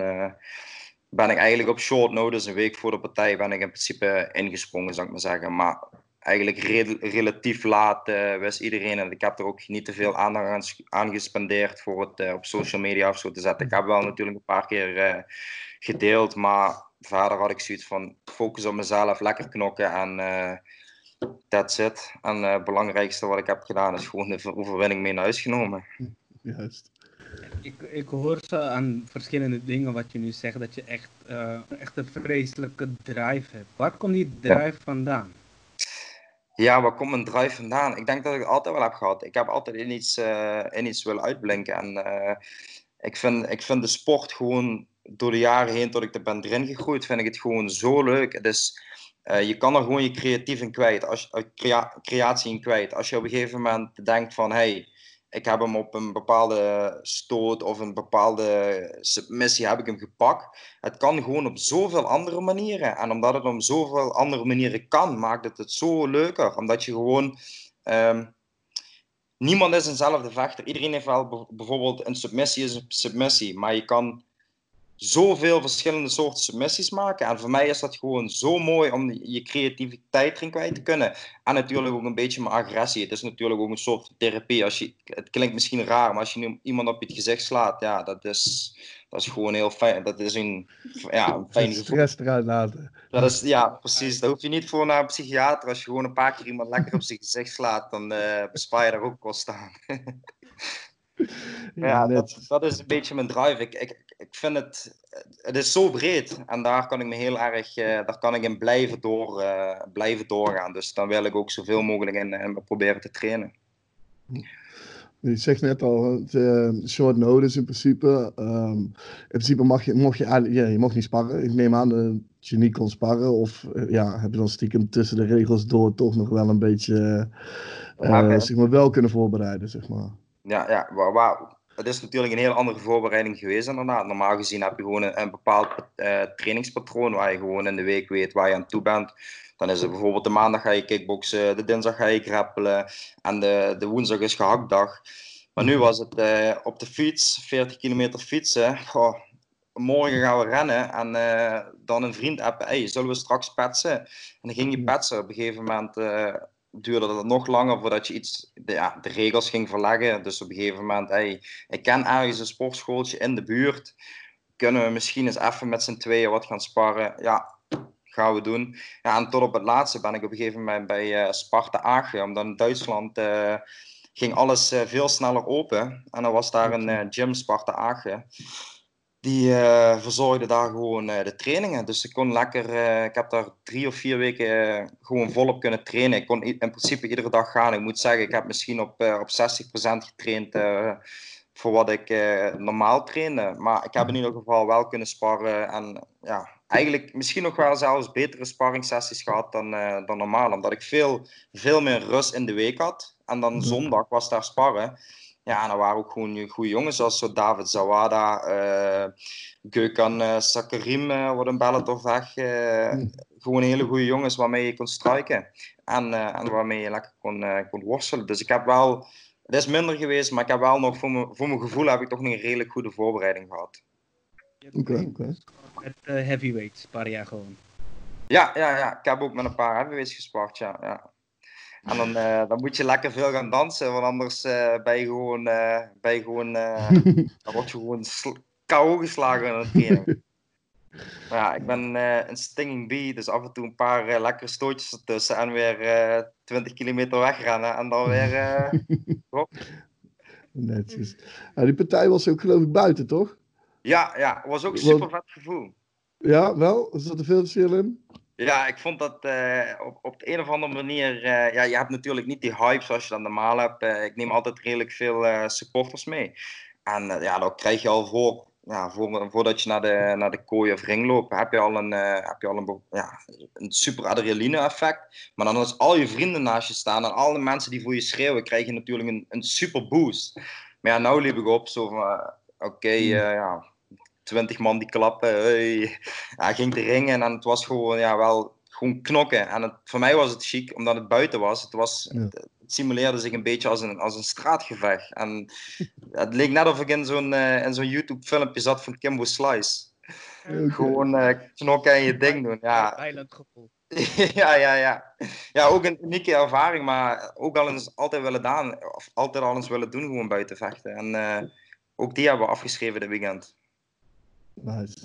C: ben ik eigenlijk op short notice, een week voor de partij, ben ik in principe ingesprongen, zou ik maar zeggen. Maar eigenlijk re relatief laat uh, wist iedereen. En ik heb er ook niet te veel aandacht aan, gespendeerd voor het op social media of zo te zetten. Ik heb wel natuurlijk een paar keer gedeeld, maar verder had ik zoiets van focus op mezelf, lekker knokken en that's it. En eh, het belangrijkste wat ik heb gedaan is gewoon de overwinning mee naar huis genomen.
B: Juist.
A: Ik, ik hoor zo aan verschillende dingen wat je nu zegt, dat je echt, uh, echt een vreselijke drive hebt. Waar komt die drive vandaan?
C: Ja, waar komt mijn drive vandaan? Ik denk dat ik het altijd wel heb gehad. Ik heb altijd in iets, uh, in iets willen uitblinken. En ik, vind, ik vind de sport gewoon door de jaren heen, tot ik er ben erin gegroeid, vind ik het gewoon zo leuk. Het uh, je kan er gewoon je creatief in kwijt, als, crea creatie in kwijt. Als je op een gegeven moment denkt van, hey, ik heb hem op een bepaalde stoot of een bepaalde submissie heb ik hem gepakt. Het kan gewoon op zoveel andere manieren. En omdat het op zoveel andere manieren kan, maakt het het zo leuker. Omdat je gewoon... Um, niemand is eenzelfde vechter. Iedereen heeft wel bijvoorbeeld een submissie is een submissie. Maar je kan zoveel verschillende soorten submissies maken. En voor mij is dat gewoon zo mooi om je creativiteit erin kwijt te kunnen. En natuurlijk ook een beetje mijn agressie. Het is natuurlijk ook een soort therapie. Als je, het klinkt misschien raar, maar als je nu iemand op je gezicht slaat, ja, dat is, dat is gewoon heel fijn. Dat is een, ja, een fijn gevoel.
B: Stress eruit laten.
C: Dat is, ja, precies. Daar hoef je niet voor naar een psychiater. Als je gewoon een paar keer iemand lekker op zijn gezicht slaat, dan uh, bespaar je daar ook kosten aan. (laughs) ja, dat, dat, is een beetje mijn drive. Ik, ik, ik vind het, het is zo breed en daar kan ik me heel erg, uh, daar kan ik in blijven, door, uh, blijven doorgaan. Dus dan wil ik ook zoveel mogelijk in, in proberen te trainen.
B: Je zegt net al, het, uh, short notice in principe. Um, in principe mag je, mocht je, ja, je mocht niet sparren. Ik neem aan dat je niet kon sparren. Of ja, heb je dan stiekem tussen de regels door toch nog wel een beetje zeg maar, wel kunnen voorbereiden, zeg maar.
C: Ja, ja waar, waar, het is natuurlijk een heel andere voorbereiding geweest inderdaad. Normaal gezien heb je gewoon een, een bepaald uh, trainingspatroon waar je gewoon in de week weet waar je aan toe bent. Dan is het bijvoorbeeld de maandag ga je kickboksen, de dinsdag ga je grappelen en de, de woensdag is gehaktdag. Maar nu was het uh, op de fiets, 40 kilometer fietsen. Goh, morgen gaan we rennen en uh, dan een vriend appen, hey, zullen we straks petsen? En dan ging je petsen. Op een gegeven moment duurde het nog langer voordat je iets, de, ja, de regels ging verleggen. Dus op een gegeven moment, hey, ik ken ergens een sportschooltje in de buurt. Kunnen we misschien eens even met z'n tweeën wat gaan sparren? Ja, gaan we doen. Ja, en tot op het laatste ben ik op een gegeven moment bij uh, Sparta Agen. Omdat in Duitsland uh, ging alles uh, veel sneller open. En dan was daar een gym, Sparta Agen die uh, verzorgde daar gewoon uh, de trainingen. Dus ik kon lekker, uh, ik heb daar drie of vier weken gewoon volop kunnen trainen. Ik kon in principe iedere dag gaan. Ik moet zeggen, ik heb misschien op, op 60% getraind voor wat ik normaal trainde. Maar ik heb in ieder geval wel kunnen sparren. En ja, eigenlijk misschien nog wel zelfs betere sparringssessies gehad dan, dan normaal. Omdat ik veel, veel meer rust in de week had. En dan mhm. zondag was daar sparren. Ja, en er waren ook gewoon goede jongens, zoals zo David Zawada, uh, Gökhan uh, Sakarim uh, wordt een Bellator weg. Uh, Gewoon hele goede jongens waarmee je kon strijken en, en waarmee je lekker kon, kon worstelen. Dus ik heb wel, het is minder geweest, maar ik heb wel nog, voor, me, voor mijn gevoel heb ik toch nog een redelijk goede voorbereiding gehad.
B: Oké, oké.
A: Met heavyweights, een paar jaar gewoon.
C: Ja, ja, ja, ik heb ook met een paar heavyweights gespart, ja. ja. En dan, uh, dan moet je lekker veel gaan dansen, want anders uh, ben je gewoon, uh, ben je gewoon (laughs) dan word je gewoon KO geslagen in het training. Maar ja, ik ben een stinging bee, dus af en toe een paar lekkere stootjes ertussen en weer uh, 20 kilometer wegrennen en dan weer. (laughs)
B: Netjes. Nou, die partij was ook geloof ik buiten, toch?
C: Ja, ja, was ook een super vet gevoel.
B: Ja, wel? Zat er veel verschil in?
C: Ja, ik vond dat op, op de een of andere manier. ja, je hebt natuurlijk niet die hype zoals je dan normaal hebt. ik neem altijd redelijk veel supporters mee. En ja, dan krijg je al voor ja, voor, voordat je naar de, naar de kooi of ring loopt, heb je al een, heb je al een, ja, een super adrenaline effect. Maar dan als al je vrienden naast je staan en alle mensen die voor je schreeuwen, krijg je natuurlijk een, een super boost. Maar ja, nou liep ik op zo van, oké, okay, eh, ja, twintig man die klappen. Hey. Ja, ging de ringen en het was gewoon, ja, wel gewoon knokken. En het, voor mij was het chic, omdat het buiten was. Het was, ja simuleerde zich een beetje als een, als een straatgevecht. En (laughs) het leek net of ik in zo'n uh, zo'n YouTube-filmpje zat van Kimbo Slice. Gewoon uh, knokken en je ding doen. Ja.
A: Island gevoel. (laughs)
C: ja, ja, ja. Ja, ook een unieke ervaring, maar ook al eens altijd willen doen, of altijd al eens willen doen, gewoon buiten vechten. En uh, ook die hebben we afgeschreven dit weekend.
B: Nice.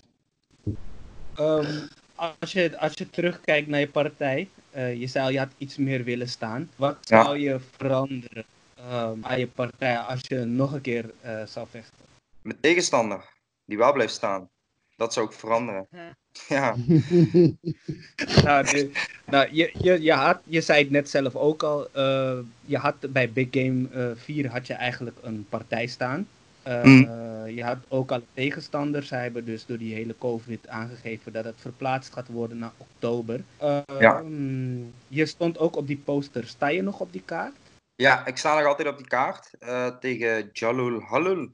A: Um, als, je, als je terugkijkt naar je partij, uh, je zei je had iets meer willen staan. Wat zou je veranderen um, aan je partij als je nog een keer uh, zou vechten?
C: Mijn tegenstander, die wel blijft staan. Dat zou ik veranderen. Ja. (laughs)
A: nou, de, nou je, je, je, had, je zei het net zelf ook al. Uh, je had bij Big Game 4 had je eigenlijk een partij staan. Mm. Je had ook al tegenstanders. Zij hebben dus door die hele COVID aangegeven dat het verplaatst gaat worden naar oktober.
C: ja.
A: Ehm, je stond ook op die poster. Sta je nog op die kaart?
C: Ja, ik sta nog altijd op die kaart uh, tegen Jalul Halul.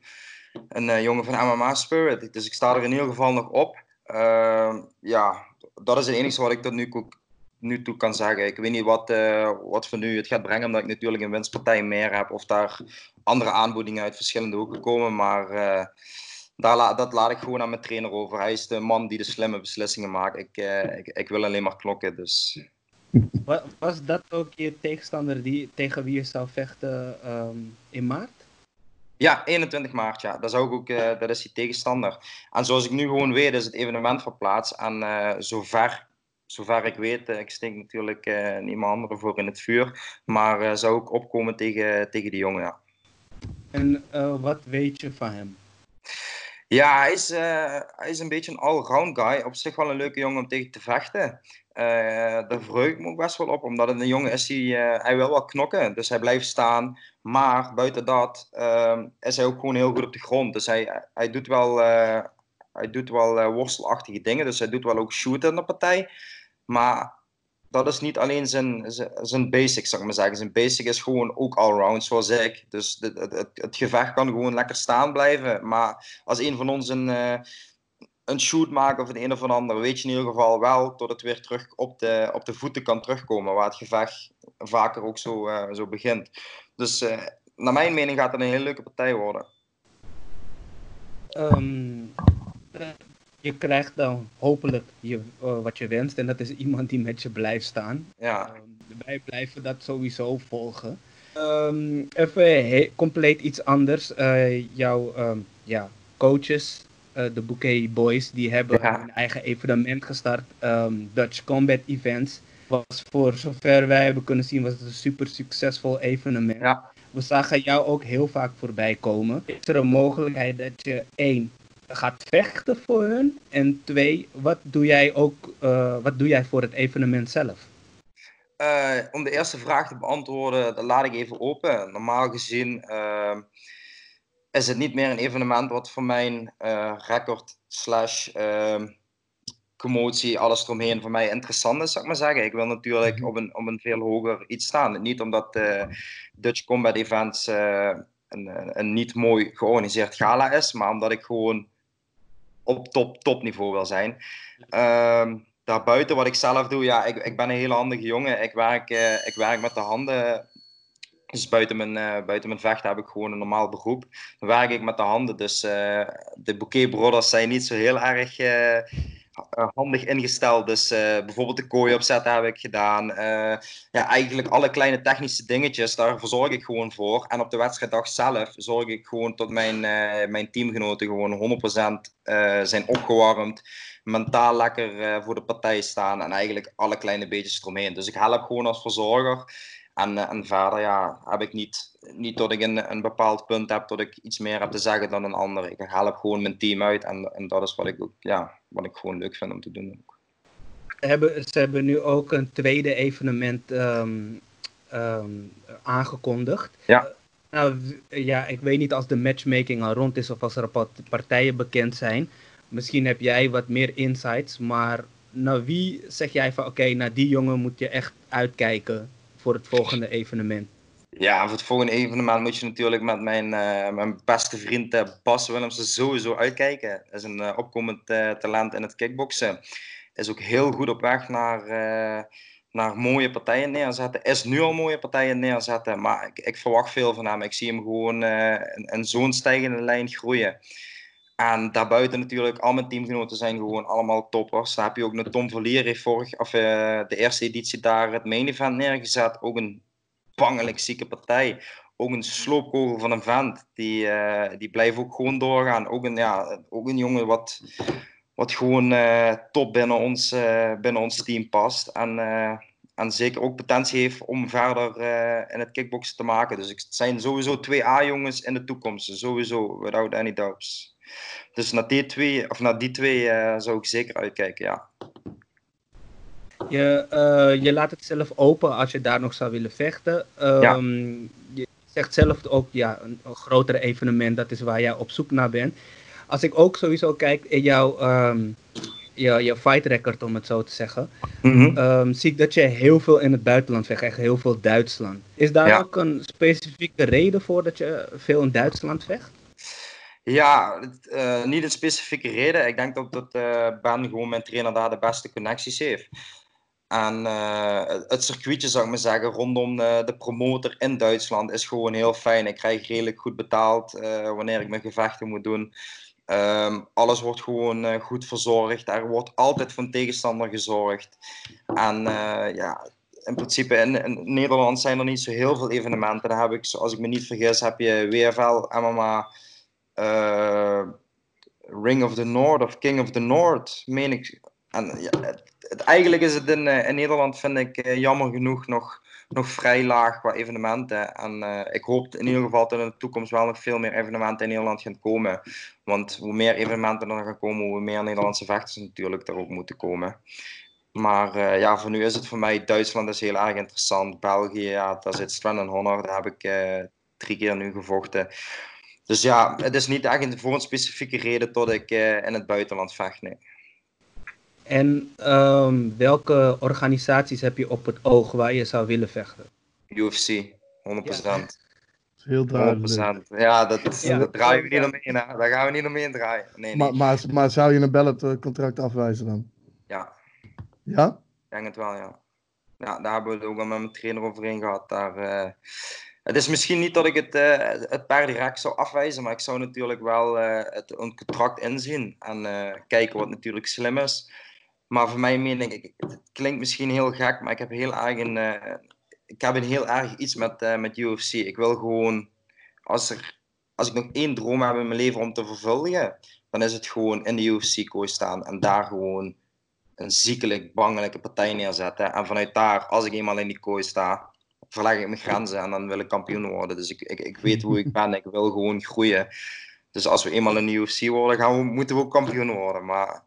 C: Een uh, jongen van MMA Spirit. Dus ik sta er in ieder geval nog op. Uh, ja, dat is het enige wat ik tot nu nu toe kan zeggen. Ik weet niet wat, uh, wat voor nu het gaat brengen, omdat ik natuurlijk een winstpartij meer heb of daar andere aanbiedingen uit verschillende hoeken komen. Maar uh, daar la dat laat ik gewoon aan mijn trainer over. Hij is de man die de slimme beslissingen maakt. Ik, uh, ik, ik, wil alleen maar klokken. Dus.
A: Was dat ook je tegenstander die, tegen wie je zou vechten um, in maart?
C: Ja, 21 maart, ja. Dat, zou ik ook, uh, dat is die tegenstander. En zoals ik nu gewoon weet, is het evenement verplaatst. En uh, zover zover ik weet, eh, ik steek natuurlijk uh, niemand andere voor in het vuur, maar uh, zou ik opkomen tegen, tegen die jongen, ja.
A: En wat weet je van hem?
C: Ja, hij is, hij is een beetje een all-round guy. Op zich wel een leuke jongen om tegen te vechten. daar verheug ik me ook best wel op, omdat het een jongen is die hij wil wel knokken. Dus hij blijft staan. Maar buiten dat ehm, is hij ook gewoon heel goed op de grond. Dus hij, hij doet wel, hij doet wel worstelachtige dingen. Dus hij doet wel ook shooten in de partij. Maar dat is niet alleen zijn, zijn basic, zeg maar zeggen. Zijn basic is gewoon ook allround, zoals ik. Dus het, het, het, gevecht kan gewoon lekker staan blijven. Maar als een van ons een, uh, een shoot maakt of een een of ander, weet je in ieder geval wel tot het weer terug op de, op de voeten kan terugkomen. Waar het gevecht vaker ook zo, uh, zo begint. Dus uh, naar mijn mening gaat het een hele leuke partij worden.
A: Um, je krijgt dan hopelijk je, uh, wat je wenst. En dat is iemand die met je blijft staan.
C: Ja.
A: Uh, wij blijven dat sowieso volgen. Um, even compleet iets anders. Uh, jouw um, ja, coaches, de Bouquet Boys, die hebben ja. een eigen evenement gestart. Um, Dutch Combat Events. Was voor zover wij hebben kunnen zien, was het een super succesvol evenement.
C: Ja.
A: We zagen jou ook heel vaak voorbij komen. Is er een mogelijkheid dat je één gaat vechten voor hun? En twee, wat doe jij ook uh, wat doe jij voor het evenement zelf?
C: Uh, om de eerste vraag te beantwoorden, dat laat ik even open. Normaal gezien uh, is het niet meer een evenement wat voor mijn record slash ehm, commotie, alles eromheen voor mij interessant is, zou ik maar zeggen. Ik wil natuurlijk mhm. op een, op een veel hoger iets staan. Niet omdat Dutch Combat Events een, een niet mooi georganiseerd gala is, maar omdat ik gewoon op top, topniveau wil zijn. Um, daarbuiten wat ik zelf doe, ja, ik, ik ben een hele handige jongen. Ik werk, uh, ik werk met de handen. Dus buiten mijn, uh, buiten mijn vechten heb ik gewoon een normaal beroep. Dan werk ik met de handen. Dus uh, de Bouquet Brothers zijn niet zo heel erg eh, handig ingesteld. Dus uh, bijvoorbeeld de kooi opzetten heb ik gedaan. Uh, ja, eigenlijk alle kleine technische dingetjes, daar zorg ik gewoon voor. En op de wedstrijddag zelf zorg ik gewoon dat mijn, mijn teamgenoten gewoon 100% zijn opgewarmd. Mentaal lekker voor de partij staan. En eigenlijk alle kleine beetjes eromheen. Dus ik help gewoon als verzorger. En, en verder ja, heb ik niet, niet dat ik een, een bepaald punt heb dat ik iets meer heb te zeggen dan een ander. Ik help gewoon mijn team uit en, en dat is wat ik, ook, ja, wat ik gewoon leuk vind om te doen.
A: Hebben, ze hebben nu ook een tweede evenement um, um, aangekondigd.
C: Ja.
A: Nou, ja, ik weet niet als de matchmaking al rond is of als er partijen bekend zijn. Misschien heb jij wat meer insights, maar naar wie zeg jij van oké, naar die jongen moet je echt uitkijken voor het volgende evenement?
C: Ja, voor het volgende evenement moet je natuurlijk met mijn, uh, mijn beste vriend uh, Bas Willemsen sowieso uitkijken. Hij is een uh, opkomend talent in het kickboksen. Is ook heel goed op weg naar, naar mooie partijen neerzetten. Is nu al mooie partijen neerzetten, maar ik, ik verwacht veel van hem. Ik zie hem gewoon in, in zo'n stijgende lijn groeien. En daarbuiten natuurlijk, al mijn teamgenoten zijn gewoon allemaal toppers. Dan heb je ook een Tom Verlier, heeft vorig, of, de eerste editie daar het main event neergezet. Ook een bangelijk zieke partij. Ook een sloopkogel van een vent. Die, uh, die blijft ook gewoon doorgaan. Ook een, ja, ook een jongen wat, wat gewoon uh, top binnen ons, binnen ons team past. En, en zeker ook potentie heeft om verder in het kickboksen te maken. Dus het zijn sowieso twee A-jongens in de toekomst. Sowieso, without any doubts. Dus naar die twee, of naar die twee zou ik zeker uitkijken, ja.
A: Je, uh, je laat het zelf open als je daar nog zou willen vechten. Um, Je zegt zelf ook, ja, een, een grotere evenement, dat is waar jij op zoek naar bent. Als ik ook sowieso kijk in jouw, um, je, je fight record, om het zo te zeggen, mm -hmm. um, zie ik dat je heel veel in het buitenland vecht, echt heel veel Duitsland. Is daar ja. ook een specifieke reden voor dat je veel in Duitsland vecht?
C: Ja, uh, niet een specifieke reden. Ik denk dat, dat uh, Ben gewoon mijn trainer daar de beste connecties heeft. En uh, het circuitje, zou ik maar zeggen, rondom de, de, promotor in Duitsland is gewoon heel fijn. Ik krijg redelijk goed betaald wanneer ik mijn gevechten moet doen. Um, alles wordt gewoon goed verzorgd. Er wordt altijd van tegenstander gezorgd. En ja, in principe in, in, Nederland zijn er niet zo heel veel evenementen. Daar heb ik, als ik me niet vergis, heb je WFL, MMA, Ring of the North of King of the North, meen ik. En ja, het, eigenlijk is het in, uh, in Nederland, vind ik, uh, jammer genoeg nog, nog vrij laag qua evenementen. En ik hoop in ieder geval dat in de toekomst wel nog veel meer evenementen in Nederland gaan komen. Want hoe meer evenementen er gaan komen, hoe meer Nederlandse vechters natuurlijk er ook moeten komen. Maar ja, voor nu is het voor mij, Duitsland is heel erg interessant. België, ja, daar zit Sven en Honor, daar heb ik drie keer nu gevochten. Dus ja, het is niet echt voor een specifieke reden dat ik in het buitenland vecht, nee.
A: En um, welke organisaties heb je op het oog waar je zou willen vechten?
C: UFC, 100%. Ja.
B: Heel duidelijk.
C: 100%. Ja, dat, ja, dat draaien we niet omheen. Hè. Daar gaan we niet omheen draaien. Nee,
B: maar,
C: nee.
B: maar, maar, zou je een ballet contract afwijzen dan?
C: Ja.
B: Ja?
C: Ik denk het wel, ja. Ja, daar hebben we het ook al met mijn trainer overheen gehad. Daar, uh, het is misschien niet dat ik het, uh, het per direct zou afwijzen, maar ik zou natuurlijk wel uh, het, een contract inzien en kijken wat natuurlijk slim is. Maar voor mij meen ik, het klinkt misschien heel gek, maar ik heb heel erg een, ik heb een heel erg iets met, met UFC. Ik wil gewoon, als, er, als ik nog één droom heb in mijn leven om te vervullen, dan is het gewoon in de UFC-kooi staan en daar gewoon een ziekelijk, bangelijke partij neerzetten. En vanuit daar, als ik eenmaal in die kooi sta, verleg ik mijn grenzen en dan wil ik kampioen worden. Dus ik, ik, ik weet hoe ik ben, ik wil gewoon groeien. Dus als we eenmaal de UFC worden, gaan we, moeten we ook kampioen worden. Maar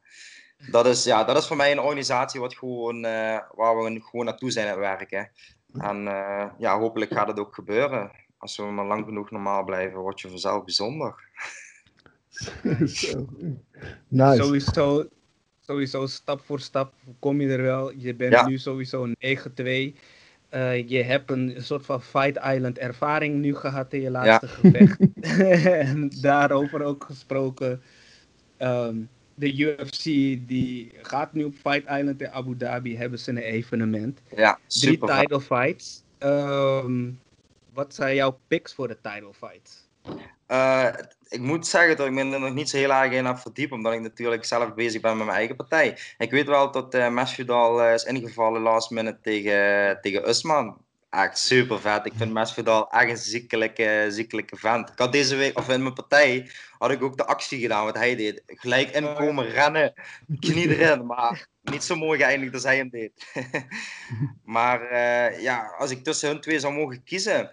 C: dat is, ja, dat is voor mij een organisatie wat gewoon, uh, waar we gewoon naartoe zijn aan het werken. En uh, ja, hopelijk gaat het ook gebeuren. Als we maar lang genoeg normaal blijven, word je vanzelf bijzonder. (laughs)
A: nice. Sowieso, sowieso stap voor stap kom je er wel. Je bent ja. nu sowieso 9-2. Uh, je hebt een soort van Fight Island ervaring nu gehad in je laatste ja. gevecht. en (laughs) daarover ook gesproken. Um, de UFC die gaat nu op Fight Island in Abu Dhabi, hebben ze een evenement.
C: Ja,
A: Drie title fights. Um, wat zijn jouw picks voor de title fights?
C: Uh, ik moet zeggen dat ik me er nog niet zo heel erg in heb verdiept, omdat ik natuurlijk zelf bezig ben met mijn eigen partij. Ik weet wel dat uh, Masvidal uh, is ingevallen last minute tegen, tegen Usman. Echt super vet. Ik vind Masvidal echt een ziekelijke, ziekelijke vent. Ik had deze week, of in mijn partij, had ik ook de actie gedaan wat hij deed. Gelijk inkomen, rennen, knie erin. Maar niet zo mooi geëindigd als hij hem deed. (laughs) maar ja, als ik tussen hun twee zou mogen kiezen,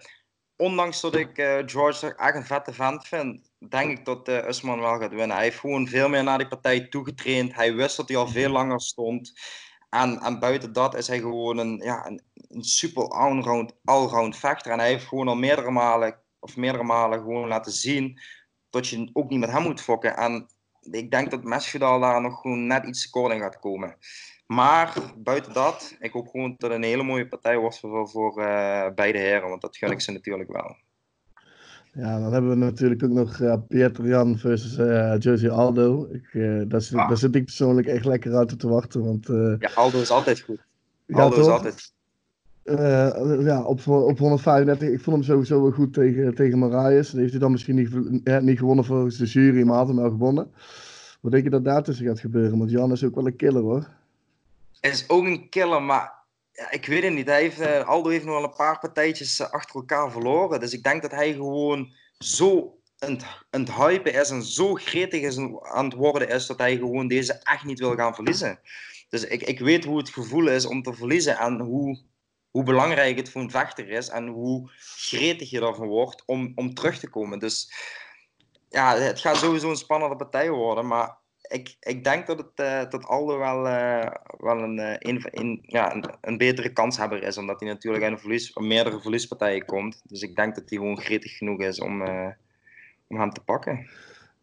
C: ondanks dat ik uh, George echt een vette vent vind, denk ik dat uh, Usman wel gaat winnen. Hij heeft gewoon veel meer naar die partij toegetraind. Hij wist dat hij al veel langer stond. En, en buiten dat is hij gewoon een, ja, een, een super allround, allround vechter. En hij heeft gewoon al meerdere malen, of meerdere malen gewoon laten zien dat je ook niet met hem moet fokken. En ik denk dat Masvidal daar nog gewoon net iets kort in gaat komen. Maar buiten dat, ik hoop gewoon dat het een hele mooie partij wordt voor, voor uh, beide heren, want dat gun ik ze natuurlijk wel.
B: Ja, dan hebben we natuurlijk ook nog uh, Pietro Jan versus uh, Josie Aldo. Ik, uh, daar, zit, ah. daar zit ik persoonlijk echt lekker uit te wachten. Want,
C: ja, Aldo is altijd goed. Aldo ja, is altijd.
B: ja, op, op 135. Ik vond hem sowieso wel goed tegen, tegen Marius. Die heeft hij dan misschien niet, niet gewonnen volgens de jury, maar had hem wel gewonnen. Wat denk je dat daar tussen gaat gebeuren? Want Jan is ook wel een killer hoor
C: is ook een killer, maar ja, ik weet het niet. Hij heeft, uh, Aldo heeft nog wel een paar partijtjes uh, achter elkaar verloren. Dus ik denk dat hij gewoon zo aan het hypen is en zo gretig is aan het worden is dat hij gewoon deze echt niet wil gaan verliezen. Dus ik, ik weet hoe het gevoel is om te verliezen en hoe, hoe belangrijk het voor een vechter is en hoe gretig je ervan wordt om, om terug te komen. Dus ja, het gaat sowieso een spannende partij worden, maar ik, ik denk dat, het, uh, dat Aldo wel, uh, wel een, uh, een, een, ja, een, een, betere kanshebber is. Omdat hij natuurlijk aan verlies, meerdere verliespartijen komt. Dus ik denk dat hij gewoon gretig genoeg is om, om hem te pakken.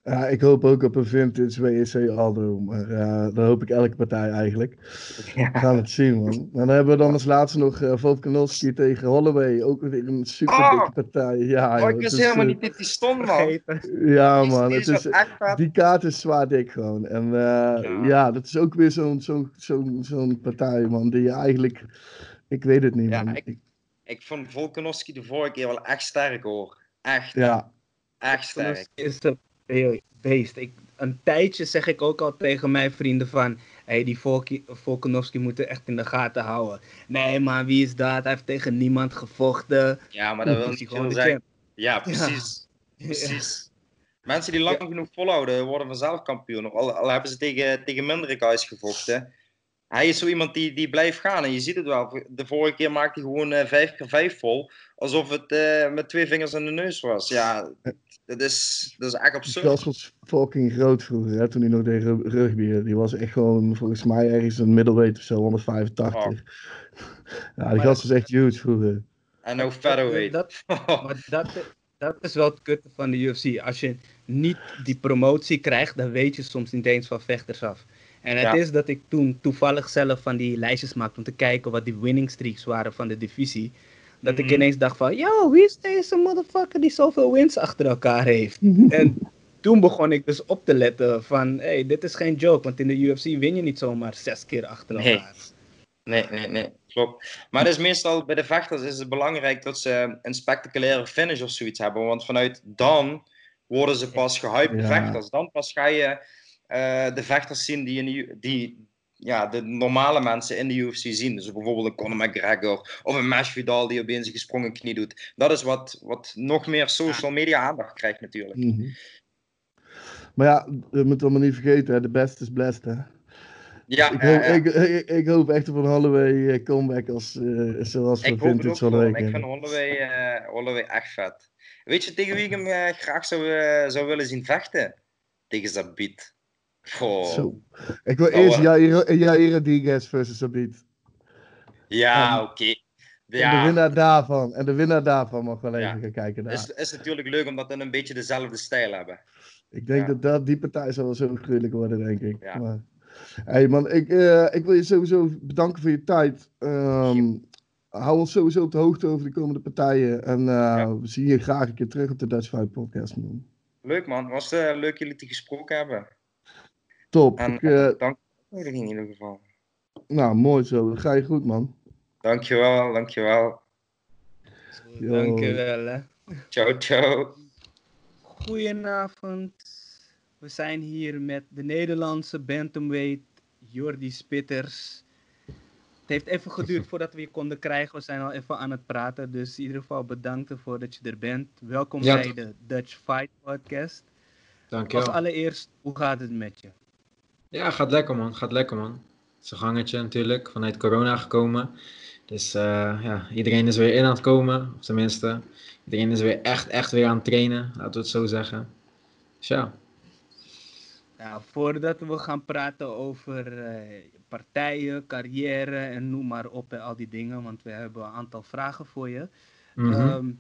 B: Ja, ik hoop ook op een vintage WEC Aldo. Maar uh, dat hoop ik elke partij eigenlijk. Ja. We gaan het zien, man. En dan hebben we dan als laatste nog uh, Volkanovski tegen Holloway. Ook weer een super dikke oh! partij. Ja,
C: oh, ik wist helemaal niet dat die stond, man.
B: Ja, man. Het is, die kaart is zwaar dik gewoon. En uh, ja. ja. dat is ook weer zo'n zo'n zo'n zo'n partij, man. Die je eigenlijk... Ik weet het niet,
C: ja,
B: man.
C: Ik, ik vond Volkanovski de vorige keer wel echt sterk, hoor. Echt.
B: Ja.
C: Echt sterk.
A: Is de beest. Ik, een tijdje zeg ik ook al tegen mijn vrienden van... Hey, die Volkanovski moeten echt in de gaten houden. Nee man, wie is dat? Hij heeft tegen niemand gevochten.
C: Ja, maar dat wil niet gewoon zeggen. Ja, precies. Ja. Precies. Mensen die lang genoeg volhouden, worden vanzelf kampioen. Al, al hebben ze tegen, tegen mindere guys gevochten. Hij is zo iemand die, die blijft gaan. En je ziet het wel. De vorige keer maakte hij gewoon uh, vijf keer vijf vol. Alsof het uh, met twee vingers in de neus was. Ja, dat is, dat is echt absurd.
B: Klas was fucking groot vroeger, hè, toen hij nog deed rugby. Die was echt gewoon, volgens mij, ergens een middleweight of zo, 185. Oh. Ja, die gast was echt huge vroeger.
C: En nou featherweight.
A: Dat, (laughs) maar dat, dat is wel het kutte van de UFC. Als je niet die promotie krijgt, dan weet je soms niet eens van vechters af. En het is dat ik toen toevallig zelf van die lijstjes maakte om te kijken wat die winning streaks waren van de divisie. Dat ik mhm. ineens dacht van, yo, wie is deze motherfucker die zoveel wins achter elkaar heeft? (laughs) en toen begon ik dus op te letten van, hey, dit is geen joke, want in de UFC win je niet zomaar zes keer achter elkaar.
C: Nee, nee, nee, klopt. Maar het is meestal bij de vechters is het belangrijk dat ze een spectaculaire finish of zoiets hebben, want vanuit dan worden ze pas gehyped vechters. Dan pas ga je uh, de vechters zien die, in die, ja, de normale mensen in de UFC zien. Dus bijvoorbeeld een Conor McGregor of een Masvidal die opeens een gesprongen knie doet. Dat is wat, wat nog meer social media aandacht krijgt natuurlijk. Mm -hmm.
B: Maar ja, we moeten allemaal niet vergeten, de best is blessed hè. Ja, ik, hoop, uh, ik, ik, ik, hoop echt op een Holloway eh, comeback als, uh, zoals we vinden
C: het wel. Ik vind Holloway, uh, Holloway echt vet. Weet je tegen wie ik hem graag zou, zou willen zien vechten? Tegen Zabit.
B: Zo. Ik wil eerst Jair, Jair Rodriguez versus Sabit.
C: Ja, oké. Ja.
B: En de winnaar daarvan. En de winnaar daarvan mag wel even gaan kijken.
C: Het is, is natuurlijk leuk omdat we een beetje dezelfde stijl hebben.
B: Ik denk dat, dat die partij zal wel zo gruwelijk worden, denk ik. Ja. Maar, hey man, ik, uh, ik wil je sowieso bedanken voor je tijd. Um, hou ons sowieso op de hoogte over de komende partijen. En uh, we zien je graag een keer terug op de Dutch Fight Podcast, man.
C: Leuk man, was uh, leuk jullie te gesproken hebben.
B: Top.
C: En, ik, uh, dank in ieder geval.
B: Nou, mooi zo. ga je goed, man.
C: Dankjewel, dankjewel.
A: Yo. Dankjewel, hè.
C: Ciao, ciao.
A: Goedenavond. We zijn hier met de Nederlandse bantamweight Jordi Spitters. Het heeft even geduurd (laughs) voordat we je konden krijgen. We zijn al even aan het praten. Dus in ieder geval bedankt ervoor dat je er bent. Welkom
D: Ja,
A: bij de Dutch Fight Podcast. Als
D: Dankjewel.
A: allereerst, hoe gaat het met je?
D: Ja, gaat lekker man. Gaat lekker man. Het is een gangetje natuurlijk, vanuit corona gekomen. Dus eh, ja, iedereen is weer in aan het komen. Of tenminste, iedereen is weer echt, echt weer aan het trainen. Laten we het zo zeggen. Dus ja.
A: Nou, voordat we gaan praten over eh, partijen, carrière en noem maar op en al die dingen, want we hebben een aantal vragen voor je.
D: Mhm.
A: Ehm,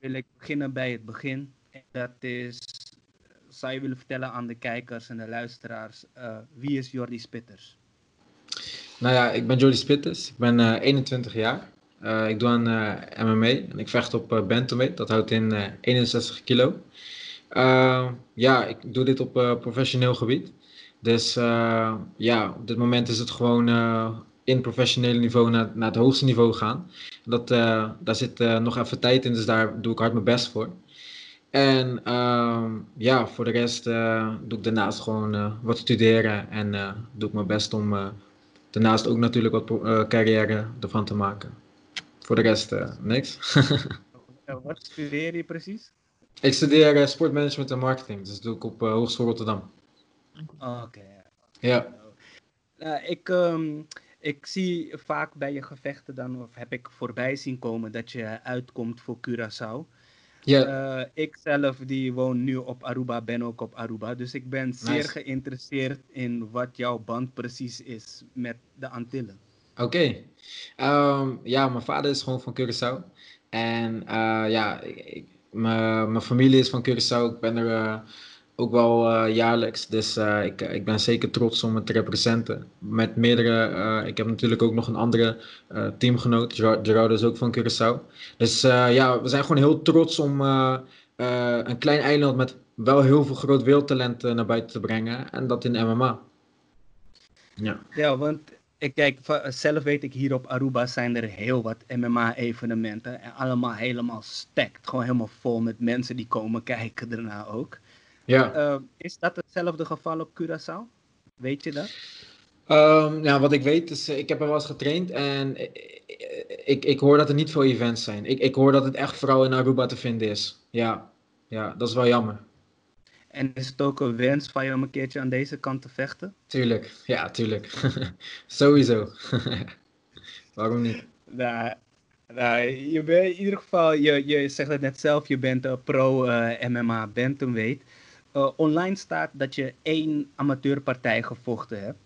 A: wil ik beginnen bij het begin. En dat is, zou je willen vertellen aan de kijkers en de luisteraars, eh, wie is Jordi Spitters?
D: Nou ja, ik ben Jordi Spitters. Ik ben eh, 21 jaar. Eh, ik doe aan eh, MMA en ik vecht op eh bantamweight. Dat houdt in eh, 61 kilo. Eh, ja, ik doe dit op eh, professioneel gebied. Dus eh, ja, op dit moment is het gewoon eh, in professionele niveau naar, naar het hoogste niveau gaan. Dat, eh, daar zit eh, nog even tijd in, dus daar doe ik hard mijn best voor. En ehm, ja, voor de rest eh, doe ik daarnaast gewoon eh, wat studeren en eh, doe ik mijn best om daarnaast ook natuurlijk wat carrière ervan te maken. Voor de rest niks. (laughs)
A: Wat studeer je precies?
D: ik studeer sportmanagement en marketing, dus dat doe ik op Hogeschool Rotterdam.
A: Oké.
D: Ja,
A: Nou, ik, ehm, ik zie vaak bij je gevechten dan, of heb ik voorbij zien komen, dat je uitkomt voor Curaçao.
D: Ja,
A: Eh, ik zelf die woon nu op Aruba, ben ook op Aruba. Dus ik ben zeer geïnteresseerd in wat jouw band precies is met de Antillen.
D: oké. Ehm, ja, mijn vader is gewoon van Curaçao. En eh, ja, mijn familie is van Curaçao. Ik ben er eh, ook wel eh, jaarlijks. Dus eh, ik, ik ben zeker trots om het te representen. Met meerdere, eh, ik heb natuurlijk ook nog een andere teamgenoot. Gerard is ook van Curaçao. Dus ja, we zijn gewoon heel trots om een klein eiland met wel heel veel groot wereldtalent naar buiten te brengen. En dat in MMA. Ja.
A: Ja, want ik kijk, zelf weet ik hier op Aruba zijn er heel wat MMA-evenementen. En allemaal helemaal stacked. Gewoon helemaal vol met mensen die komen kijken daarna ook.
D: Ja.
A: Eh, is dat hetzelfde geval op Curaçao? Weet je dat?
D: Ehm, ja, wat ik weet is, eh, ik heb er wel eens getraind en ik, ik, ik hoor dat er niet veel events zijn. Ik, ik hoor dat het echt vooral in Aruba te vinden is. Ja, ja, dat is wel jammer.
A: En is het ook een wens van je om een keertje aan deze kant te vechten?
D: Tuurlijk, ja, tuurlijk. (laughs) Sowieso. (laughs) Waarom niet?
A: Nou, nou, je bent in ieder geval, je, je zegt het net zelf, je bent een pro eh, MMA bantamweight. Eh online staat dat je één amateurpartij gevochten hebt.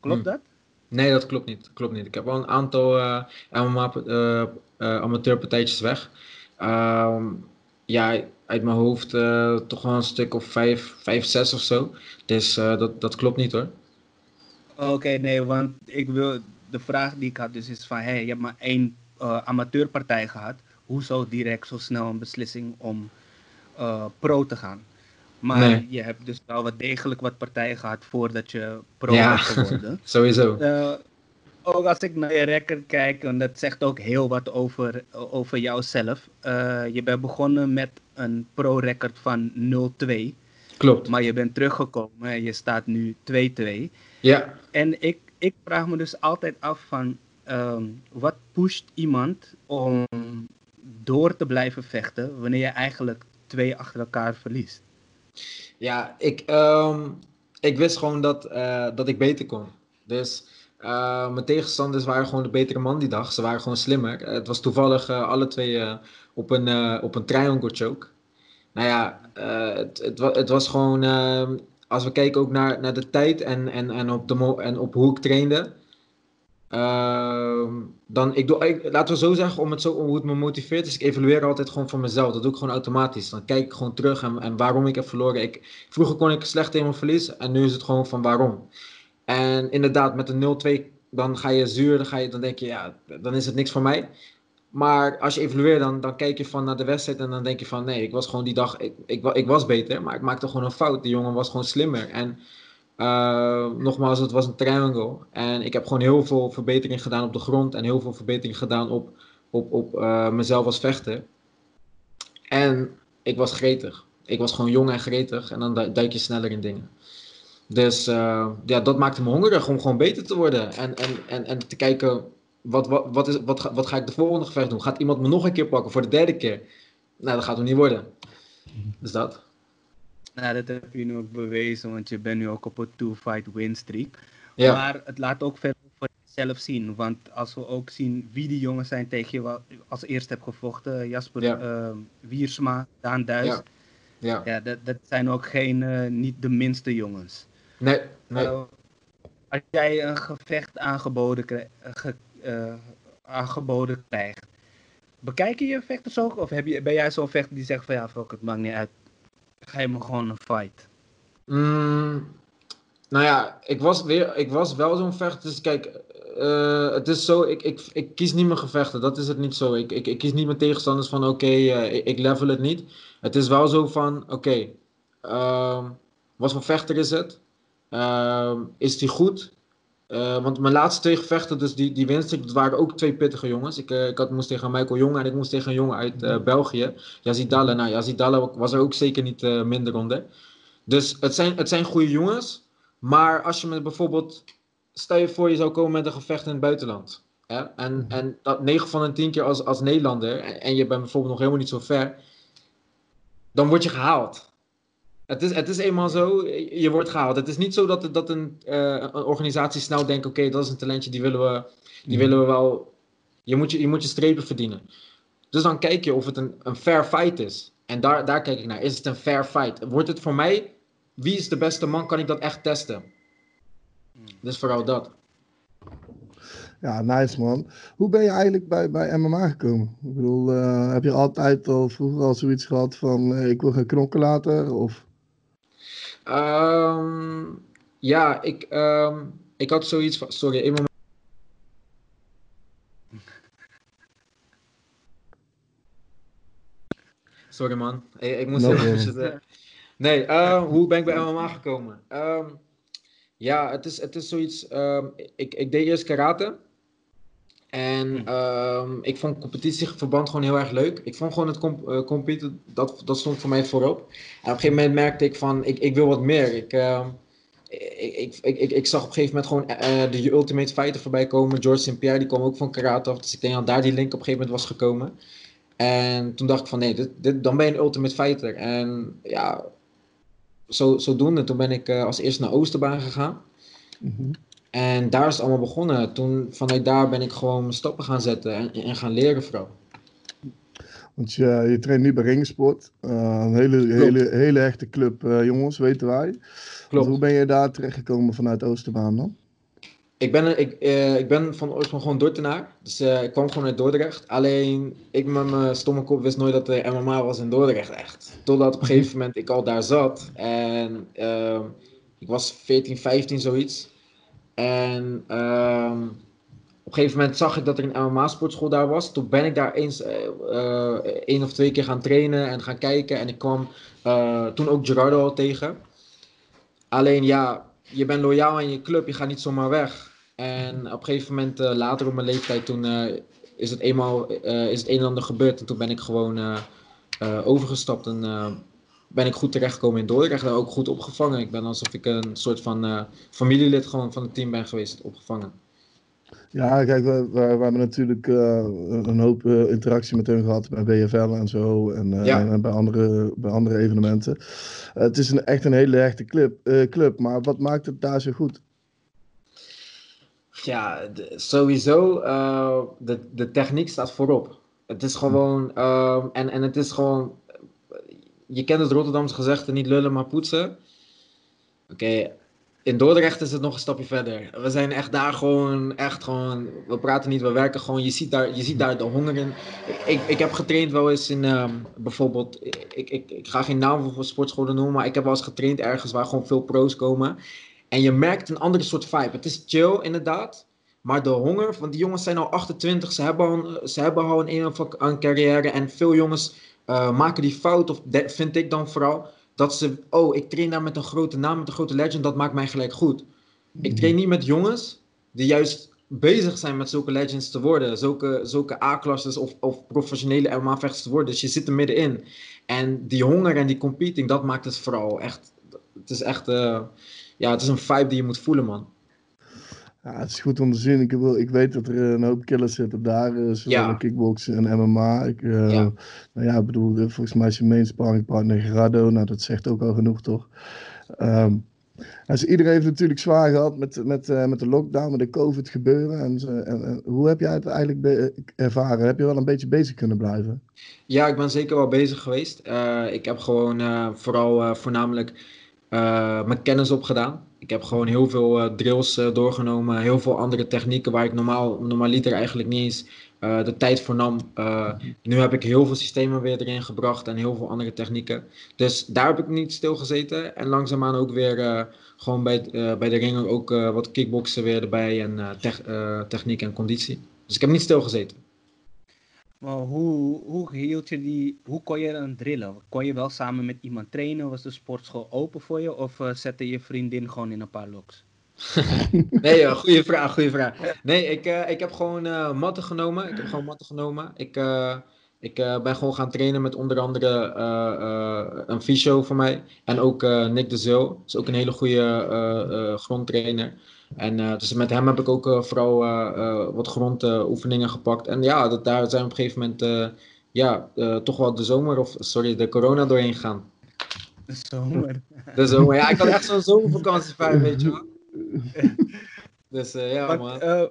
A: Klopt
D: Hmm.
A: dat?
D: Nee, dat klopt niet. Klopt niet. Ik heb wel een aantal eh, MMA eh, amateurpartijtjes weg. Ehm, ja, uit mijn hoofd toch wel een stuk of vijf, vijf, zes of zo. Dus dat, dat klopt niet hoor.
A: Oké, nee, want ik wil, de vraag die ik had dus is van, hey, je hebt maar één amateurpartij gehad. Hoezo direct zo snel een beslissing om pro te gaan? Maar
D: Nee.
A: je hebt dus wel wat degelijk wat partijen gehad voordat je pro
D: Ja. (laughs)
A: geworden.
D: Sowieso.
A: Eh, ook als ik naar je record kijk, en dat zegt ook heel wat over, over jouzelf. Eh, je bent begonnen met een pro-record van 0-2,
D: Klopt.
A: maar je bent teruggekomen en je staat nu 2-2.
D: Ja.
A: En ik, ik vraag me dus altijd af van, ehm, wat pusht iemand om door te blijven vechten wanneer je eigenlijk twee achter elkaar verliest?
D: Ja, ik, ehm, ik wist gewoon dat, eh, dat ik beter kon. Dus eh, mijn tegenstanders waren gewoon de betere man die dag. Ze waren gewoon slimmer. Eh, het was toevallig alle twee op een, op een triangle choke. Nou ja, het, het, het was gewoon... ehm, als we kijken ook naar, naar de tijd en, en, en, op de en op hoe ik trainde... ehm, dan, ik doe, laten we zo zeggen, om het zo, hoe het me motiveert, is ik evalueer altijd gewoon voor mezelf. Dat doe ik gewoon automatisch. Dan kijk ik gewoon terug en, en waarom ik heb verloren. Ik, vroeger kon ik slecht tegen mijn verlies en nu is het gewoon van waarom. En inderdaad, met een 0-2, dan ga je zuur, dan, ga je, dan denk je, ja, dan is het niks voor mij. Maar als je evalueert, dan, dan kijk je van naar de wedstrijd en dan denk je van, nee, ik was gewoon die dag, ik, ik, ik was beter, maar ik maakte gewoon een fout. Die jongen was gewoon slimmer. En eh, nogmaals, het was een triangle. En ik heb gewoon heel veel verbetering gedaan op de grond en heel veel verbetering gedaan op, op, op eh, mezelf als vechter. En ik was gretig. ik was gewoon jong en gretig en dan du- duik je sneller in dingen. Dus eh, ja, dat maakte me hongerig om gewoon beter te worden. En, en, en, en te kijken, wat, wat, wat, is, wat, ga, wat ga ik de volgende gevecht doen? Gaat iemand me nog een keer pakken voor de derde keer? Nou, dat gaat hem niet worden. Dus dat.
A: Nou, dat heb je nu ook bewezen, want je bent nu ook op een two-fight win streak.
D: Ja,
A: Maar het laat ook verder voor jezelf zien. Want als we ook zien wie die jongens zijn tegen je wel als eerste hebt gevochten, Jasper
D: Ja.
A: ehm, Wiersma, Daan Duis.
D: Ja.
A: Ja.
D: ja.
A: dat, dat zijn ook geen, eh, niet de minste jongens.
D: Nee, nee.
A: Als jij een gevecht aangeboden, krij- eh, ge- eh, aangeboden krijgt, bekijk je je vechters ook? Of heb je, ben jij zo'n vechter die zegt van ja, fuck, het maakt niet uit. Je me gewoon een fight?
D: Mm, nou ja, ik was, weer, ik was wel zo'n vechter. Dus kijk, eh, het is zo, ik, ik, ik kies niet mijn gevechten. Dat is het niet zo. Ik, ik, ik kies niet mijn tegenstanders van oké, eh, ik, ik level het niet. Het is wel zo van oké, ehm, wat voor vechter is het? Ehm, is die goed? Eh, want mijn laatste twee gevechten, dus die, die winststreek, dat waren ook twee pittige jongens. Ik, eh, ik had, moest tegen Michael Jonge en ik moest tegen een jongen uit eh, België. Yazid Dalle. Nou, Yazid Dalle was er ook zeker niet minder onder. Dus het zijn, het zijn goede jongens. Maar als je me bijvoorbeeld. Stel je voor je zou komen met een gevecht in het buitenland. Hè? En, en dat 9 van de 10 keer als, als Nederlander. En, en je bent bijvoorbeeld nog helemaal niet zo ver. Dan word je gehaald. Het is, het is eenmaal zo, je wordt gehaald. Het is niet zo dat, dat een, eh, een organisatie snel denkt: oké, dat is een talentje, die willen we, die willen we wel. Je moet je, je moet je strepen verdienen. Dus dan kijk je of het een, een fair fight is. En daar, daar kijk ik naar. Is het een fair fight? Wordt het voor mij, wie is de beste man? Kan ik dat echt testen? Dus vooral dat.
B: Ja, nice man. Hoe ben je eigenlijk bij, bij MMA gekomen? Ik bedoel, eh, heb je altijd al vroeger al zoiets gehad van eh, ik wil gaan knokken later? Of...
D: Ehm, ja, ik, ehm, ik had zoiets van. Sorry, één moment. Sorry man, ik, ik moest even zitten. Nee, eh, hoe ben ik bij MMA gekomen? Ehm, ja, het is, het is zoiets. ehm, ik, ik deed eerst karate. En ehm, ik vond competitieverband gewoon heel erg leuk. Ik vond gewoon het comp eh, competen, dat, dat stond voor mij voorop. En op een gegeven moment merkte ik van, ik, ik wil wat meer. Ik, ehm, ik, ik, ik, ik, zag op een gegeven moment gewoon eh, de Ultimate Fighter voorbij komen. George St. Pierre, die kwam ook van karate af. Dus ik denk dat daar die link op een gegeven moment was gekomen. En toen dacht ik van, nee, dit, dit, dan ben je een Ultimate Fighter. En ja, zo, zodoende, toen ben ik als eerste naar Oosterbaan gegaan.
B: Mhm.
D: En daar is het allemaal begonnen. Toen, vanuit daar ben ik gewoon mijn stappen gaan zetten en, en gaan leren vooral.
B: Want je, je traint nu bij Ringsport. Eh, een hele, hele, hele echte club, eh, jongens, weten wij.
D: Klopt.
B: hoe ben je daar terechtgekomen vanuit Oosterbaan dan?
D: Ik ben, ik, eh, ik ben van oorsprong gewoon Dordtenaar. Dus ik kwam gewoon uit Dordrecht. Alleen, ik met mijn stomme kop wist nooit dat er MMA was in Dordrecht echt. Totdat op een (laughs) gegeven moment ik al daar zat. En ehm, ik was 14, 15 zoiets. En ehm, op een gegeven moment zag ik dat er een MMA-sportschool daar was. Toen ben ik daar eens eh, één of twee keer gaan trainen en gaan kijken. En ik kwam eh, toen ook Gerardo al tegen. Alleen ja, je bent loyaal aan je club, je gaat niet zomaar weg. En op een gegeven moment, later op mijn leeftijd, toen is het eenmaal is het een en ander gebeurd. En toen ben ik gewoon overgestapt en ben ik goed terechtgekomen in Dordrecht. En ook goed opgevangen. Ik ben alsof ik een soort van eh, familielid gewoon van het team ben geweest, opgevangen.
B: Ja, kijk, we, we, we hebben natuurlijk eh, een hoop eh, interactie met hun gehad bij BFL en zo. En,
D: Ja.
B: en bij, andere, bij andere evenementen. Het is een, echt een hele hechte club, club, maar wat maakt het daar zo goed?
D: Ja, sowieso, de, de techniek staat voorop. Het is gewoon, ehm, en, en het is gewoon, je kent het Rotterdamse gezegde, niet lullen maar poetsen. Oké, in Dordrecht is het nog een stapje verder. We zijn echt daar gewoon, echt gewoon, we praten niet, we werken gewoon. Je ziet daar, je ziet daar de honger in. Ik, ik heb getraind wel eens in, ehm, bijvoorbeeld, ik, ik, ik ga geen naam voor sportscholen noemen, maar ik heb wel eens getraind ergens waar gewoon veel pro's komen. En je merkt een andere soort vibe. Het is chill, inderdaad. Maar de honger, want die jongens zijn al 28, ze hebben al, ze hebben al een een carrière. En veel jongens eh, maken die fout, of de- vind ik dan vooral, dat ze, oh, ik train daar met een grote naam, met een grote legend, dat maakt mij gelijk goed. Ik train niet met jongens die juist bezig zijn met zulke legends te worden. Zulke, zulke A-klasses of, of professionele MMA-vechters te worden. Dus je zit er middenin. En die honger en die competing, dat maakt het vooral echt... Het is echt... Uh, ja, het is een vibe die je moet voelen, man.
B: Ja, het is goed om te zien. Ik, wil, ik weet dat er een hoop killers zitten daar, uh, zowel ja. kickboksen en MMA. Ik, uh, ja. Nou ja, ik bedoel, volgens mij is je main sparringpartner Gerardo. Nou, dat zegt ook al genoeg, toch? Um, dus iedereen heeft natuurlijk zwaar gehad met, met, uh, met de lockdown, met de COVID gebeuren. En, en, en hoe heb jij het eigenlijk ervaren? Heb je wel een beetje bezig kunnen blijven?
D: Ja, ik ben zeker wel bezig geweest. Uh, ik heb gewoon vooral voornamelijk mijn kennis opgedaan. Ik heb gewoon heel veel drills doorgenomen, heel veel andere technieken waar ik normaal, normaliter eigenlijk niet eens uh, de tijd voor nam. Nu heb ik heel veel systemen weer erin gebracht en heel veel andere technieken. Dus daar heb ik niet stilgezeten. En langzaamaan ook weer gewoon bij, bij de ringer ook wat kickboksen weer erbij en techniek en conditie. Dus ik heb niet stilgezeten.
A: Maar hoe, hoe hield je die, hoe kon je dan drillen? Kon je wel samen met iemand trainen? Was de sportschool open voor je? Of zette je vriendin gewoon in een paar loks? (laughs)
D: nee, goede vraag, goede vraag. Nee, ik, uh, ik heb gewoon uh, matten genomen. Ik heb gewoon matten genomen. Ik, ik ben gewoon gaan trainen met onder andere een fysio voor mij. En ook Nick de. Dat is ook een hele goede grondtrainer. En dus met hem heb ik ook vooral wat grondoefeningen gepakt. En ja, dat, daar zijn we op een gegeven moment ja, toch wel de zomer, of sorry, de corona doorheen gegaan.
A: De zomer. (laughs)
D: De zomer, ja, ik had echt zo'n zomervakantie fijn, weet je wel. (laughs) dus uh, ja, man.
A: Uh,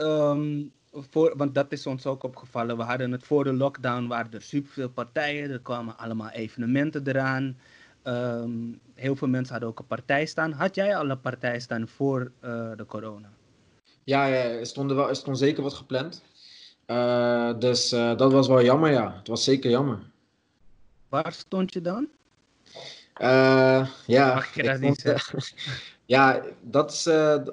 A: um, voor, want dat is ons ook opgevallen. We hadden het voor de lockdown, waren er superveel partijen. Er kwamen allemaal evenementen eraan. Um, heel veel mensen hadden ook een partij staan. Had jij al een partij staan voor uh, de corona?
D: Ja, ja er, stond er, wel, er stond zeker wat gepland. Uh, dus uh, dat was wel jammer, ja. Het was zeker jammer.
A: Waar stond je dan?
D: Ja, mag je dat niet zeggen? (laughs) ja, dat is,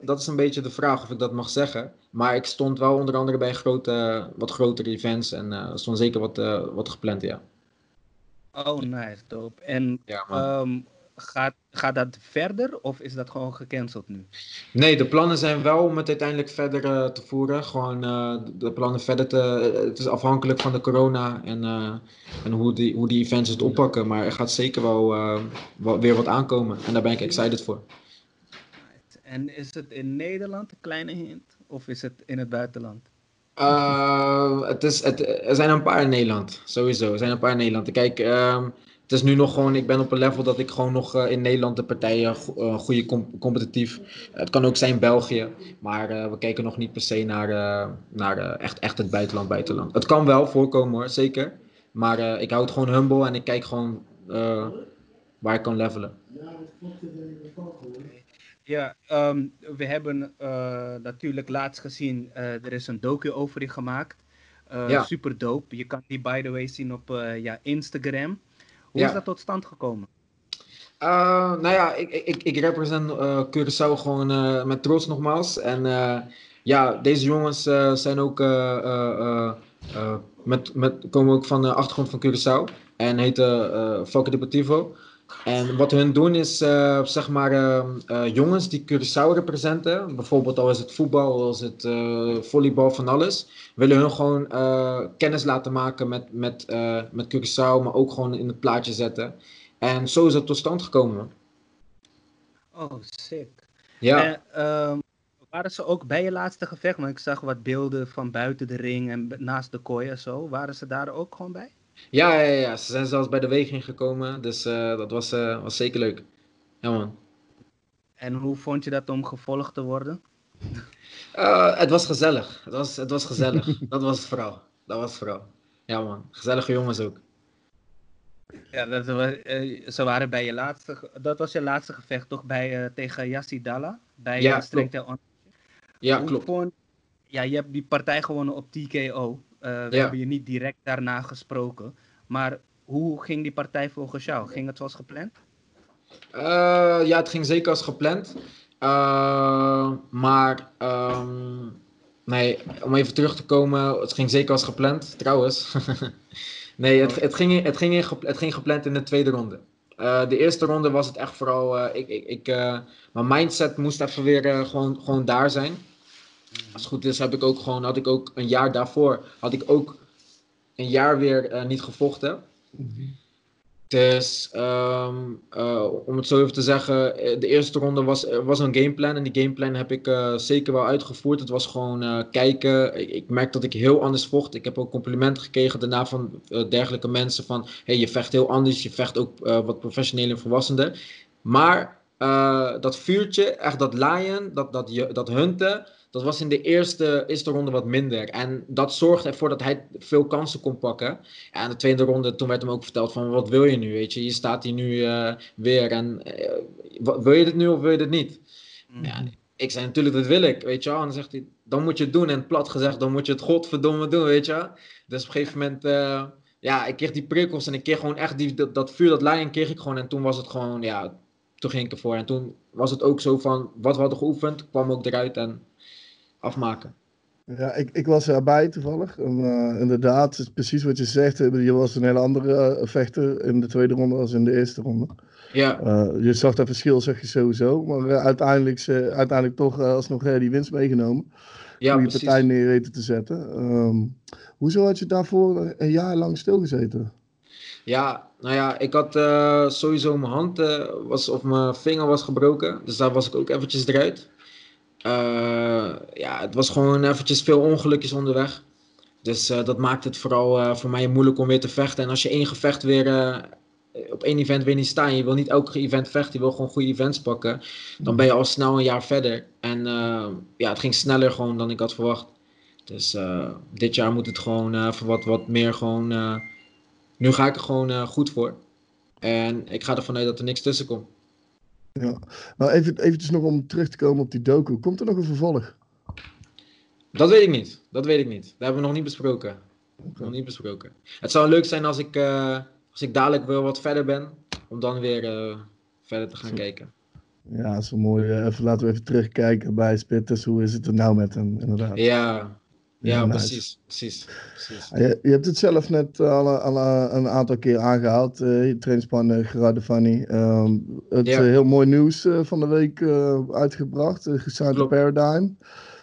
D: dat is een beetje de vraag of ik dat mag zeggen. Maar ik stond wel onder andere bij grote, wat grotere events en er stond zeker wat, wat gepland, ja.
A: Oh, nice, dope. En ja, um, gaat, gaat dat verder of is dat gewoon gecanceld nu?
D: Nee, de plannen zijn wel om het uiteindelijk verder uh, te voeren. Gewoon uh, de plannen verder te. Het is afhankelijk van de corona en, en hoe, die, hoe die events het oppakken. Maar er gaat zeker wel, wel weer wat aankomen en daar ben ik excited voor.
A: En is het in Nederland een kleine hint of is het in het buitenland?
D: het is, het, er zijn een paar in Nederland, sowieso. Er zijn een paar in Nederland. Kijk, uh, het is nu nog gewoon, ik ben op een level dat ik gewoon nog uh, in Nederland de partijen uh, goede com competitief. het kan ook zijn België, maar uh, we kijken nog niet per se naar, naar echt, echt het buitenland, buitenland. Het kan wel voorkomen hoor, zeker. Maar ik hou het gewoon humble en ik kijk gewoon waar ik kan levelen.
A: Ja, um, we hebben natuurlijk laatst gezien, er is een docu over je gemaakt. Ja. Super dope. Je kan die by the way zien op ja, Instagram. Hoe is dat tot stand gekomen?
D: Uh, nou ja, ik, ik, ik represent uh, Curaçao gewoon uh, met trots nogmaals. En ja, deze jongens zijn ook, met, met, komen ook van de achtergrond van Curaçao. En heten uh, Deportivo. En wat hun doen is, zeg maar, jongens die Curaçao representen. Bijvoorbeeld al is het voetbal, al is het volleybal, van alles willen hun gewoon kennis laten maken met, met, met Curaçao, maar ook gewoon in het plaatje zetten. En zo is het tot stand gekomen.
A: Oh, sick. Ja. En, um, waren ze ook bij je laatste gevecht? Want ik zag wat beelden van buiten de ring en naast de kooi en zo. Waren ze daar ook gewoon bij?
D: Ja, ja, ja. ze zijn zelfs bij de weging gekomen. Dus uh, dat was, was zeker leuk. Ja, man.
A: En hoe vond je dat om gevolgd te worden?
D: Uh, het was gezellig. Het was, het was gezellig. (laughs) dat was het vooral. Dat was het vooral. Ja man, gezellige jongens ook.
A: Ja, dat was, ze waren bij je laatste, dat was je laatste gevecht toch bij, tegen Yassi Dalla? Bij
D: ja, klopt. Ja, klopt.
A: Ja, je hebt die partij gewonnen op TKO. We ja. hebben je niet direct daarna gesproken. Maar hoe ging die partij volgens jou? Ging het zoals gepland?
D: ja, het ging zeker als gepland. Uh, maar, um, nee, om even terug te komen, het ging zeker als gepland, trouwens. (laughs) nee, het, het, ging, het, ging het ging gepland in de tweede ronde. Uh, de eerste ronde was het echt vooral, ik, ik, ik, mijn mindset moest even weer gewoon, gewoon daar zijn. Als het goed is, heb ik ook gewoon, had ik ook een jaar daarvoor, had ik ook een jaar weer eh, niet gevochten. Dus ehm, eh, om het zo even te zeggen, eh, de eerste ronde was, was een gameplan en die gameplan heb ik zeker wel uitgevoerd. Het was gewoon kijken. Ik, ik merk dat ik heel anders vocht. Ik heb ook complimenten gekregen daarna van dergelijke mensen van, hey, je vecht heel anders, je vecht ook wat professioneel en volwassener. Maar dat vuurtje, echt dat lion, dat, dat, dat hunten, dat was in de eerste, eerste ronde wat minder. En dat zorgde ervoor dat hij veel kansen kon pakken. En de tweede ronde, toen werd hem ook verteld van, wat wil je nu, weet je? Je staat hier nu eh, weer en eh, wil je dit nu of wil je dit niet? Ja, ik zei natuurlijk, dat wil ik, weet je wel. En dan zegt hij, dan moet je het doen. En plat gezegd, dan moet je het godverdomme doen, weet je. Dus op een gegeven moment, eh, ja, ik kreeg die prikkels en ik kreeg gewoon echt die, dat, dat vuur, dat lion kreeg ik gewoon. En toen was het gewoon, ja, toen ging ik ervoor. En toen was het ook zo van, wat we hadden geoefend, kwam ook eruit en afmaken.
B: Ja, ik, ik was erbij toevallig. En, eh, inderdaad, precies wat je zegt. eh, Je was een hele andere eh, vechter in de tweede ronde als in de eerste ronde.
D: Ja,
B: je zag dat verschil, zeg je sowieso. Maar uiteindelijk, uiteindelijk toch alsnog die winst meegenomen.
D: ja
B: Goede
D: precies.
B: partij neer weten te zetten. Ehm, hoezo had je daarvoor een jaar lang stilgezeten?
D: Ja, nou ja, ik had sowieso mijn hand was, of mijn vinger was gebroken. Dus daar was ik ook eventjes eruit. Eh, ja, het was gewoon eventjes veel ongelukjes onderweg. Dus eh, dat maakt het vooral eh, voor mij moeilijk om weer te vechten. En als je één gevecht weer op één event weer niet staan, je wil niet elke event vechten, je wil gewoon goede events pakken, dan ben je al snel een jaar verder. En ja, het ging sneller gewoon dan ik had verwacht. Dus dit jaar moet het gewoon voor wat, wat meer gewoon. nu ga ik er gewoon goed voor. En ik ga ervan uit dat er niks tussen komt.
B: Ja. Nou, even, eventjes nog om terug te komen op die docu. Komt er nog een vervolg?
D: Dat weet ik niet. Dat weet ik niet. Dat hebben we nog niet besproken. Nog niet besproken. Het zou leuk zijn als ik, eh, als ik dadelijk wel wat verder ben. Om dan weer eh, verder te gaan kijken.
B: Ja, wel mooi. Eh, Even, laten we even terugkijken bij Spitters. Hoe is het er nou met hem, inderdaad?
D: Ja, ja,
B: nice.
D: precies. precies, precies.
B: Je, je hebt het zelf net al, al een aantal keer aangehaald. eh je trainingspartner Gerard Fanny. Ehm het
D: Ja.
B: eh, heel mooi nieuws eh, van de week eh, uitgebracht. Uh,
D: Klopt.
B: Paradigm.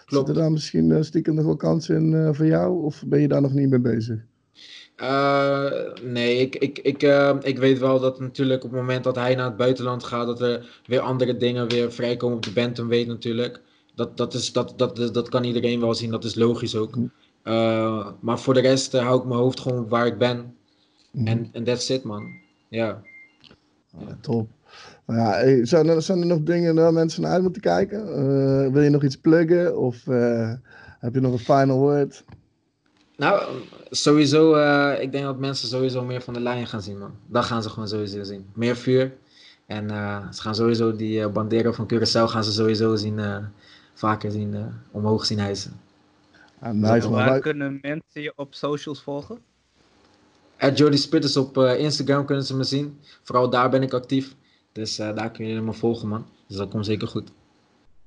D: Klopt.
B: Zitten daar misschien eh, stiekem nog wel kansen in eh, voor jou? Of ben je daar nog niet mee bezig?
D: Eh, nee, ik, ik, ik, eh, ik weet wel dat natuurlijk op het moment dat hij naar het buitenland gaat, dat er weer andere dingen weer vrijkomen op de bantamweight natuurlijk. Dat, dat, is, dat, dat, dat, kan iedereen wel zien, dat is logisch ook. Eh, maar voor de rest eh, hou ik mijn hoofd gewoon waar ik ben. En en that's it, man. Ja.
B: Ja, top. Nou ja, hey, zijn, er, zijn er nog dingen waar mensen naar uit moeten kijken? Eh, wil je nog iets pluggen? Of heb je nog een final word?
D: Nou, sowieso, ik denk dat mensen sowieso meer van de lijn gaan zien, man. Dat gaan ze gewoon sowieso zien. Meer vuur. En ze gaan sowieso die banderen van Curaçao gaan ze sowieso zien, vaker zien, eh, omhoog zien hijsen.
B: Ah, nice.
A: Waar
B: Wij-
A: kunnen mensen je op socials volgen?
D: At Jordy Spitters op eh, Instagram kunnen ze me zien. Vooral daar ben ik actief. Dus eh, daar kun je me volgen, man. Dus dat komt zeker goed.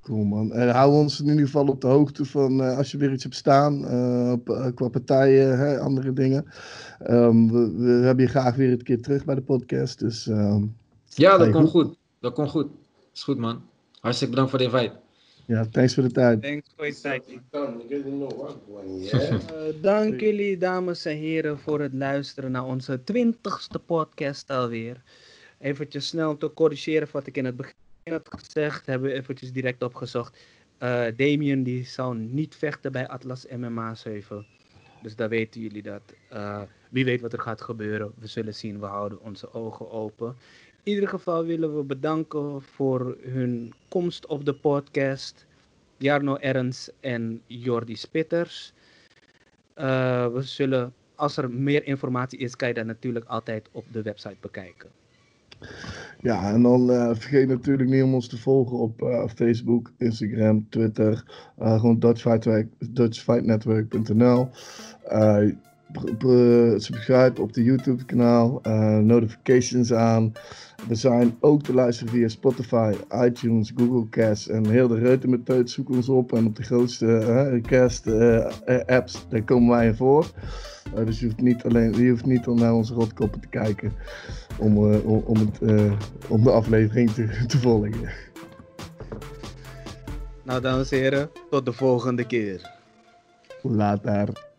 B: Cool man. En hou ons in ieder geval op de hoogte van eh, als je weer iets hebt staan. eh, op, eh, qua partijen, hè, andere dingen. Ehm, we, we hebben je graag weer een keer terug bij de podcast. Dus ehm,
D: Ja, dat komt goed. Dat komt goed. Is goed, man. Hartstikke bedankt voor de invite.
B: Ja, thanks voor de tijd.
A: Thanks voor je tijd. (laughs) Eh, dank jullie, dames en heren, voor het luisteren naar onze twintigste podcast alweer. Eventjes snel om te corrigeren wat ik in het begin had gezegd, hebben we eventjes direct opgezocht. Eh Damien die zou niet vechten bij Atlas MMA 7. Dus daar weten jullie dat. Eh, wie weet wat er gaat gebeuren. We zullen zien, we houden onze ogen open. In ieder geval willen we bedanken voor hun komst op de podcast. Jarno Ernst en Jordi Spitters. Eh, we zullen, als er meer informatie is, kan je dat natuurlijk altijd op de website bekijken.
B: Ja, en dan eh, vergeet natuurlijk niet om ons te volgen op eh, Facebook, Instagram, Twitter. gewoon DutchFightNetwork- DutchFightNetwork.nl. Subscribe op de YouTube kanaal. eh, notifications aan. We zijn ook te luisteren via Spotify, iTunes, Google Cast en heel de reutemeteut. Zoek ons op en op de grootste eh, cast eh, apps, daar komen wij in voor. Dus je hoeft niet alleen, je hoeft niet al naar onze rotkoppen te kijken om, om, om, het, om de aflevering te, te volgen.
A: Nou, dames en heren, tot de volgende keer.
B: Later.